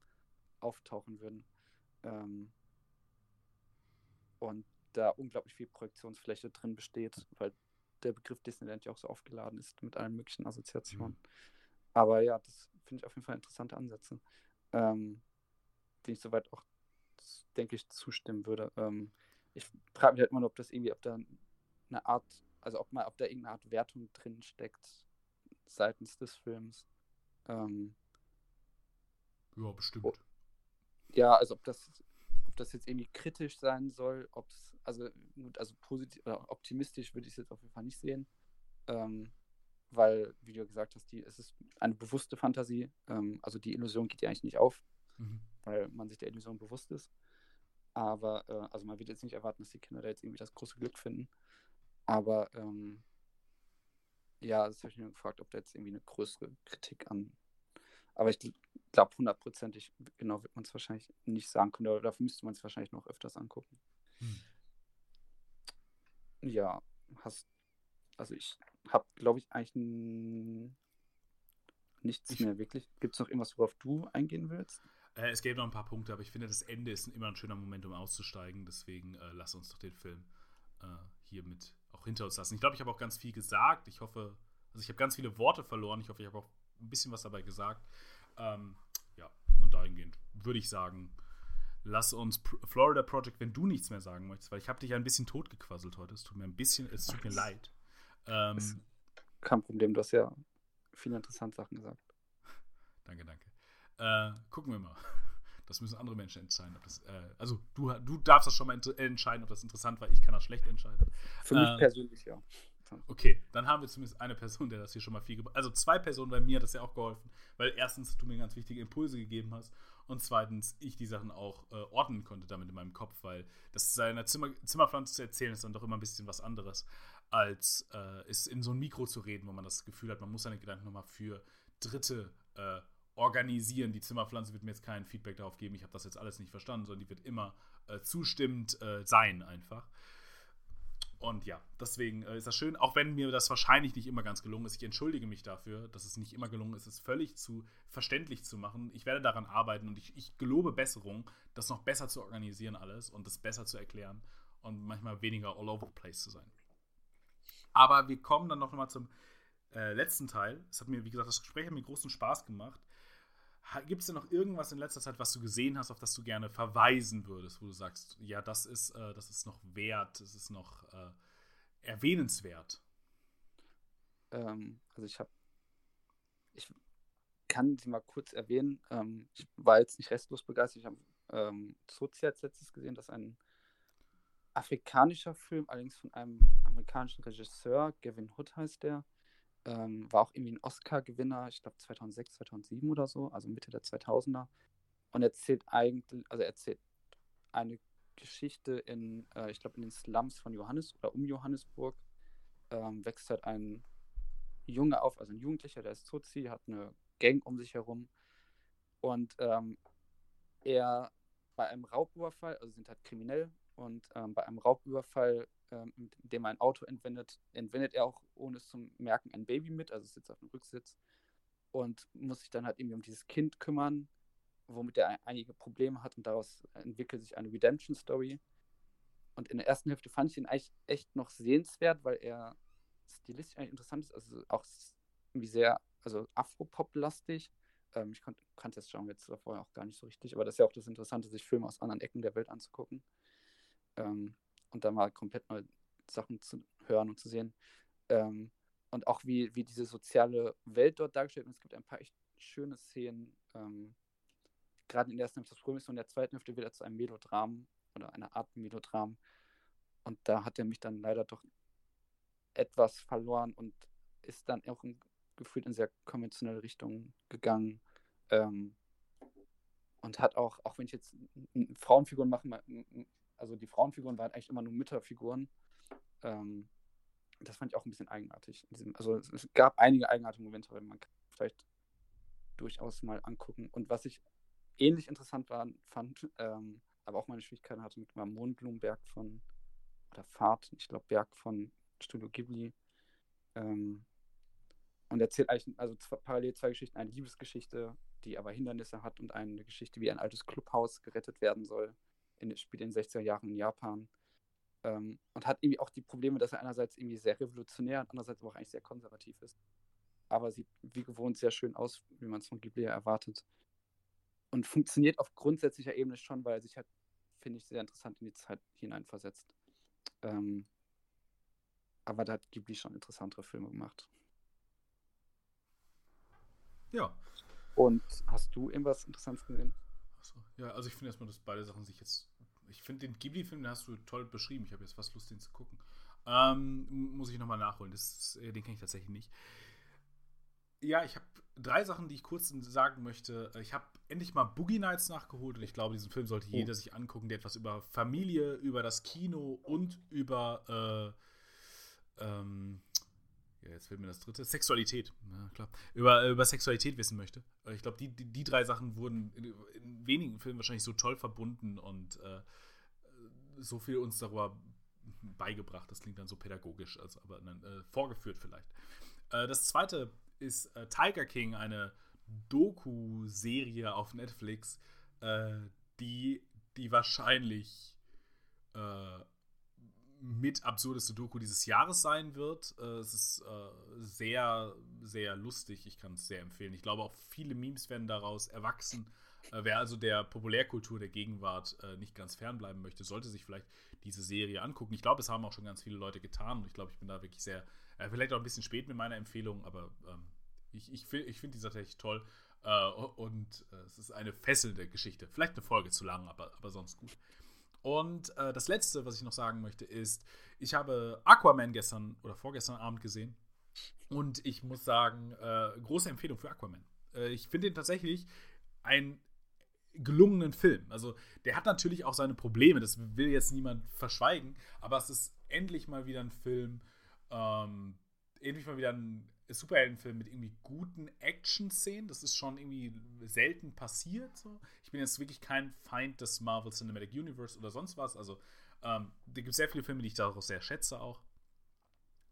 auftauchen würden. Ähm, und da unglaublich viel Projektionsfläche drin besteht, weil der Begriff Disneyland ja auch so aufgeladen ist mit allen möglichen Assoziationen. Aber ja, das finde ich auf jeden Fall interessante Ansätze, ähm, die ich soweit auch, denke ich, zustimmen würde. Ähm, ich frage mich halt immer ob das irgendwie, ob da eine Art, also ob mal, ob da irgendeine Art Wertung drin steckt seitens des Films. Ähm, Ja, bestimmt. Oh. ja, also ob das, ob das jetzt irgendwie kritisch sein soll, ob es, also gut, also positiv oder optimistisch würde ich es jetzt auf jeden Fall nicht sehen. Ähm, weil, wie du gesagt hast, die, es ist eine bewusste Fantasie. Ähm, also die Illusion geht ja eigentlich nicht auf, Mhm. weil man sich der Illusion bewusst ist. Aber, äh, also man wird jetzt nicht erwarten, dass die Kinder da jetzt irgendwie das große Glück finden. Aber ähm, ja, das habe ich mir gefragt, ob da jetzt irgendwie eine größere Kritik an. Aber ich glaube, hundertprozentig genau wird man es wahrscheinlich nicht sagen können. Oder dafür müsste man es wahrscheinlich noch öfters angucken. Hm. Ja, hast. Also ich habe, glaube ich, eigentlich n- nichts Ich- mehr wirklich. Gibt es noch irgendwas, worauf du eingehen willst? Äh, es gäbe noch ein paar Punkte, aber ich finde, das Ende ist immer ein schöner Moment, um auszusteigen. Deswegen äh, lass uns doch den Film äh, hier mit auch hinter uns lassen. Ich glaube, ich habe auch ganz viel gesagt. Ich hoffe, also ich habe ganz viele Worte verloren. Ich hoffe, ich habe auch ein bisschen was dabei gesagt. Ähm, ja, und dahingehend würde ich sagen, lass uns Pr Florida Project, wenn du nichts mehr sagen möchtest, weil ich habe dich ein bisschen totgequasselt heute. Es tut mir ein bisschen, es tut mir leid. Ähm, Kein Problem, du hast ja viele interessante Sachen gesagt. Danke, danke. Äh, gucken wir mal. Das müssen andere Menschen entscheiden. Ob das, äh, also du, du darfst das schon mal ent- entscheiden, ob das interessant war. Ich kann das schlecht entscheiden. Für mich Ähm, persönlich ja. Okay, dann haben wir zumindest eine Person, der das hier schon mal viel gebracht Also zwei Personen, bei mir hat das ja auch geholfen, weil erstens du mir ganz wichtige Impulse gegeben hast und zweitens ich die Sachen auch äh, ordnen konnte damit in meinem Kopf, weil das seiner Zimmer, Zimmerpflanze zu erzählen ist dann doch immer ein bisschen was anderes, als äh, ist in so ein Mikro zu reden, wo man das Gefühl hat, man muss seine Gedanken nochmal für Dritte äh, organisieren. Die Zimmerpflanze wird mir jetzt kein Feedback darauf geben, ich habe das jetzt alles nicht verstanden, sondern die wird immer äh, zustimmend äh, sein einfach. Und ja, deswegen äh, ist das schön, auch wenn mir das wahrscheinlich nicht immer ganz gelungen ist. Ich entschuldige mich dafür, dass es nicht immer gelungen ist, es völlig zu verständlich zu machen. Ich werde daran arbeiten und ich, ich gelobe Besserung, das noch besser zu organisieren alles und das besser zu erklären und manchmal weniger all over the place zu sein. Aber wir kommen dann noch mal zum äh, letzten Teil. Es hat mir, wie gesagt, das Gespräch hat mir großen Spaß gemacht. Gibt es denn noch irgendwas in letzter Zeit, was du gesehen hast, auf das du gerne verweisen würdest, wo du sagst, ja, das ist, äh, das ist noch wert, das ist noch äh, erwähnenswert? Ähm, also ich habe, ich kann sie mal kurz erwähnen. Ähm, ich war jetzt nicht restlos begeistert. Ich habe ähm, Sozi als letztes gesehen, das ist ein afrikanischer Film, allerdings von einem amerikanischen Regisseur, Gavin Hood heißt der. Ähm, war auch irgendwie ein Oscar-Gewinner, ich glaube 2006, 2007 oder so, also Mitte der 2000er. Und erzählt eigentlich, also erzählt eine Geschichte in, äh, ich glaube, in den Slums von Johannes oder um Johannesburg. Ähm, wächst halt ein Junge auf, also ein Jugendlicher, der ist Tutsi, hat eine Gang um sich herum. Und ähm, er bei einem Raubüberfall, also sind halt kriminell, und ähm, bei einem Raubüberfall, ähm, in dem er ein Auto entwendet, entwendet er auch, ohne es zu merken, ein Baby mit, also sitzt auf dem Rücksitz und muss sich dann halt irgendwie um dieses Kind kümmern, womit er einige Probleme hat und daraus entwickelt sich eine Redemption-Story. Und in der ersten Hälfte fand ich ihn eigentlich echt noch sehenswert, weil er stilistisch eigentlich interessant ist, also auch irgendwie sehr, also Afro-Pop-lastig. Ähm, ich kannte das Genre jetzt vorher auch gar nicht so richtig, aber das ist ja auch das Interessante, sich Filme aus anderen Ecken der Welt anzugucken ähm, und dann mal komplett neue Sachen zu hören und zu sehen. Ähm, und auch wie, wie diese soziale Welt dort dargestellt wird. Es gibt ein paar echt schöne Szenen. Ähm, gerade in der ersten Hälfte, das Problem ist, in der zweiten Hälfte wieder zu einem Melodram oder einer Art Melodram. Und da hat er mich dann leider doch etwas verloren und ist dann auch in, gefühlt in sehr konventionelle Richtung gegangen. Ähm, und hat auch, auch wenn ich jetzt Frauenfiguren mache, also die Frauenfiguren waren eigentlich immer nur Mütterfiguren. Ähm, das fand ich auch ein bisschen eigenartig. also es gab einige eigenartige Momente, aber man kann vielleicht durchaus mal angucken. Und was ich ähnlich interessant war, fand, ähm, aber auch meine Schwierigkeiten hatte mit meinem Mondblumenberg von, oder Fahrt, ich glaube Berg von Studio Ghibli. Ähm, und erzählt eigentlich, also zwei, parallel zwei Geschichten, eine Liebesgeschichte, die aber Hindernisse hat und eine Geschichte, wie ein altes Clubhaus gerettet werden soll in, spielt in den 60er Jahren in Japan. Ähm, und hat irgendwie auch die Probleme, dass er einerseits irgendwie sehr revolutionär und andererseits aber auch eigentlich sehr konservativ ist. Aber sieht wie gewohnt sehr schön aus, wie man es von Ghibli erwartet. Und funktioniert auf grundsätzlicher Ebene schon, weil er sich halt, finde ich, sehr interessant in die Zeit hineinversetzt. Ähm, aber da hat Ghibli schon interessantere Filme gemacht. Ja. Und hast du irgendwas Interessantes gesehen? Achso. Ja, also ich finde erstmal, dass beide Sachen sich jetzt. Ich finde den Ghibli-Film, den hast du toll beschrieben. Ich habe jetzt fast Lust, den zu gucken. Ähm, muss ich nochmal nachholen. Das, äh, den kenne ich tatsächlich nicht. Ja, ich habe drei Sachen, die ich kurz sagen möchte. Ich habe endlich mal Boogie Nights nachgeholt und ich glaube, diesen Film sollte oh. jeder sich angucken, der etwas über Familie, über das Kino und über äh, ähm, ja, jetzt fällt mir das dritte, Sexualität, ja, klar, über, über Sexualität wissen möchte. Äh, ich glaube, die, die, die, drei Sachen wurden in, in, wenigen Filmen wahrscheinlich so toll verbunden und äh, so viel uns darüber beigebracht. Das klingt dann so pädagogisch, also aber nein, äh, vorgeführt vielleicht. Äh, das zweite ist äh, Tiger King, eine Doku-Serie auf Netflix, äh, die, die wahrscheinlich mit absurdeste Doku dieses Jahres sein wird. Äh, es ist äh, sehr, sehr lustig. Ich kann es sehr empfehlen. Ich glaube, auch viele Memes werden daraus erwachsen. Äh, wer also der Populärkultur der Gegenwart äh, nicht ganz fernbleiben möchte, sollte sich vielleicht diese Serie angucken. Ich glaube, es haben auch schon ganz viele Leute getan und ich glaube, ich bin da wirklich sehr, äh, vielleicht auch ein bisschen spät mit meiner Empfehlung, aber ähm, ich, ich, ich finde die tatsächlich toll. Äh, und es ist eine fesselnde Geschichte. Vielleicht eine Folge zu lang, aber, aber sonst gut. Und äh, das Letzte, was ich noch sagen möchte, ist, ich habe Aquaman gestern oder vorgestern Abend gesehen. Und ich muss sagen, äh, große Empfehlung für Aquaman. Äh, ich finde ihn tatsächlich einen gelungenen Film. Also der hat natürlich auch seine Probleme, das will jetzt niemand verschweigen, aber es ist endlich mal wieder ein Film, ähm, endlich mal wieder ein Superheldenfilm mit irgendwie guten Action-Szenen. Das ist schon irgendwie selten passiert. So. Ich bin jetzt wirklich kein Feind des Marvel Cinematic Universe oder sonst was. Also Ähm, da gibt es sehr viele Filme, die ich daraus sehr schätze auch.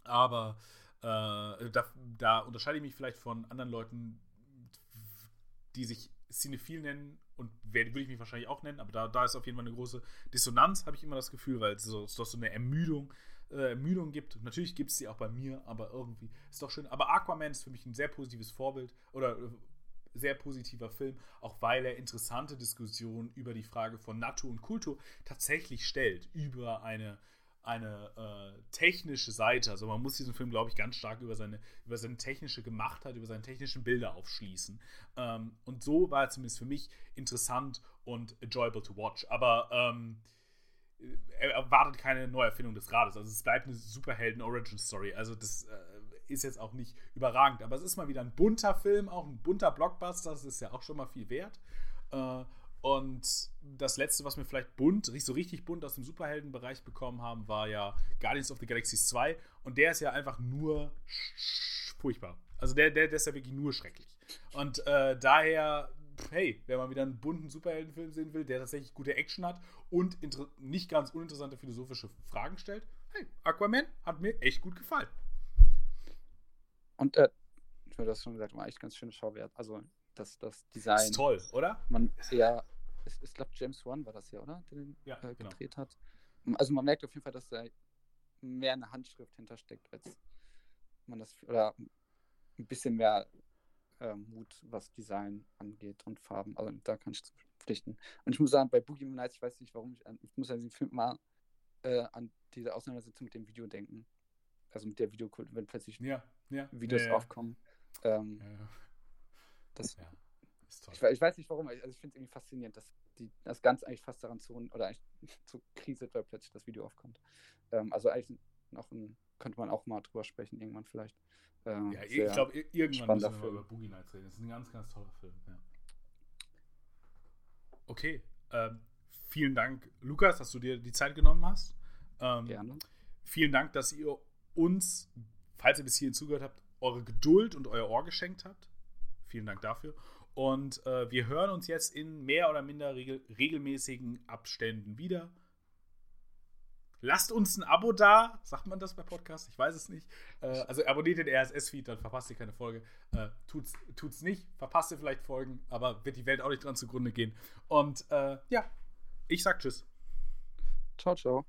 Aber äh, da, da unterscheide ich mich vielleicht von anderen Leuten, die sich Cinephil nennen und würde ich mich wahrscheinlich auch nennen, aber da, da ist auf jeden Fall eine große Dissonanz, habe ich immer das Gefühl, weil es es doch so eine Ermüdung, äh, Ermüdung gibt. Natürlich gibt es die auch bei mir, aber irgendwie ist doch schön. Aber Aquaman ist für mich ein sehr positives Vorbild oder äh, sehr positiver Film, auch weil er interessante Diskussionen über die Frage von Natur und Kultur tatsächlich stellt, über eine eine äh, technische Seite. Also man muss diesen Film, glaube ich, ganz stark über seine, über seine technische Gemachtheit, über seine technischen Bilder aufschließen. Ähm, und so war er zumindest für mich interessant und enjoyable to watch. Aber ähm, er erwartet keine Neuerfindung des Rades. Also es bleibt eine Superhelden-Origin-Story. Also das äh, ist jetzt auch nicht überragend. Aber es ist mal wieder ein bunter Film, auch ein bunter Blockbuster. Das ist ja auch schon mal viel wert. Äh, und das letzte, was wir vielleicht bunt, so richtig bunt aus dem Superheldenbereich bekommen haben, war ja Guardians of the Galaxy 2. Und der ist ja einfach nur furchtbar. Also der, der, der ist ja wirklich nur schrecklich. Und äh, daher, hey, wenn man wieder einen bunten Superheldenfilm sehen will, der tatsächlich gute Action hat und nicht ganz uninteressante philosophische Fragen stellt, hey, Aquaman hat mir echt gut gefallen. Und äh, ich habe das schon gesagt, war echt ganz schöne Schauwert. Also das, das Design. Ist toll, oder? Man, ja, ich, ich glaube, James Wan war das ja, oder? Der den ja, äh, genau. gedreht hat. Also man merkt auf jeden Fall, dass da mehr eine Handschrift hintersteckt, als man das, oder ein bisschen mehr äh, Mut, was Design angeht und Farben. Also da kann ich pflichten. Und ich muss sagen, bei Boogie Nights, ich weiß nicht, warum ich, ich muss an den Film mal äh, an diese Auseinandersetzung mit dem Video denken. Also mit der Videokult, wenn plötzlich ja, ja, Videos ja, aufkommen. Ähm, ja, das, ja, ist toll. Ich, ich, weiß nicht warum, also ich finde es irgendwie faszinierend, dass die, das Ganze eigentlich fast daran zu, oder eigentlich zu kriselt, weil plötzlich das Video aufkommt. Ähm, also eigentlich noch ein, könnte man auch mal drüber sprechen, irgendwann vielleicht. Ähm, ja, ich glaube, irgendwann müssen wir Film. über Boogie Nights reden. Das ist ein ganz, ganz toller Film. Ja. Okay, ähm, vielen Dank, Lukas, dass du dir die Zeit genommen hast. Ähm, Gerne. Vielen Dank, dass ihr uns, falls ihr bis hierhin zugehört habt, eure Geduld und euer Ohr geschenkt habt. Vielen Dank dafür. Und äh, wir hören uns jetzt in mehr oder minder regel regelmäßigen Abständen wieder. Lasst uns ein Abo da. Sagt man das bei Podcasts? Ich weiß es nicht. Äh, also abonniert den RSS-Feed, dann verpasst ihr keine Folge. Äh, tut's, tut's nicht, verpasst ihr vielleicht Folgen, aber wird die Welt auch nicht dran zugrunde gehen. Und äh, ja, ich sag Tschüss. Ciao, ciao.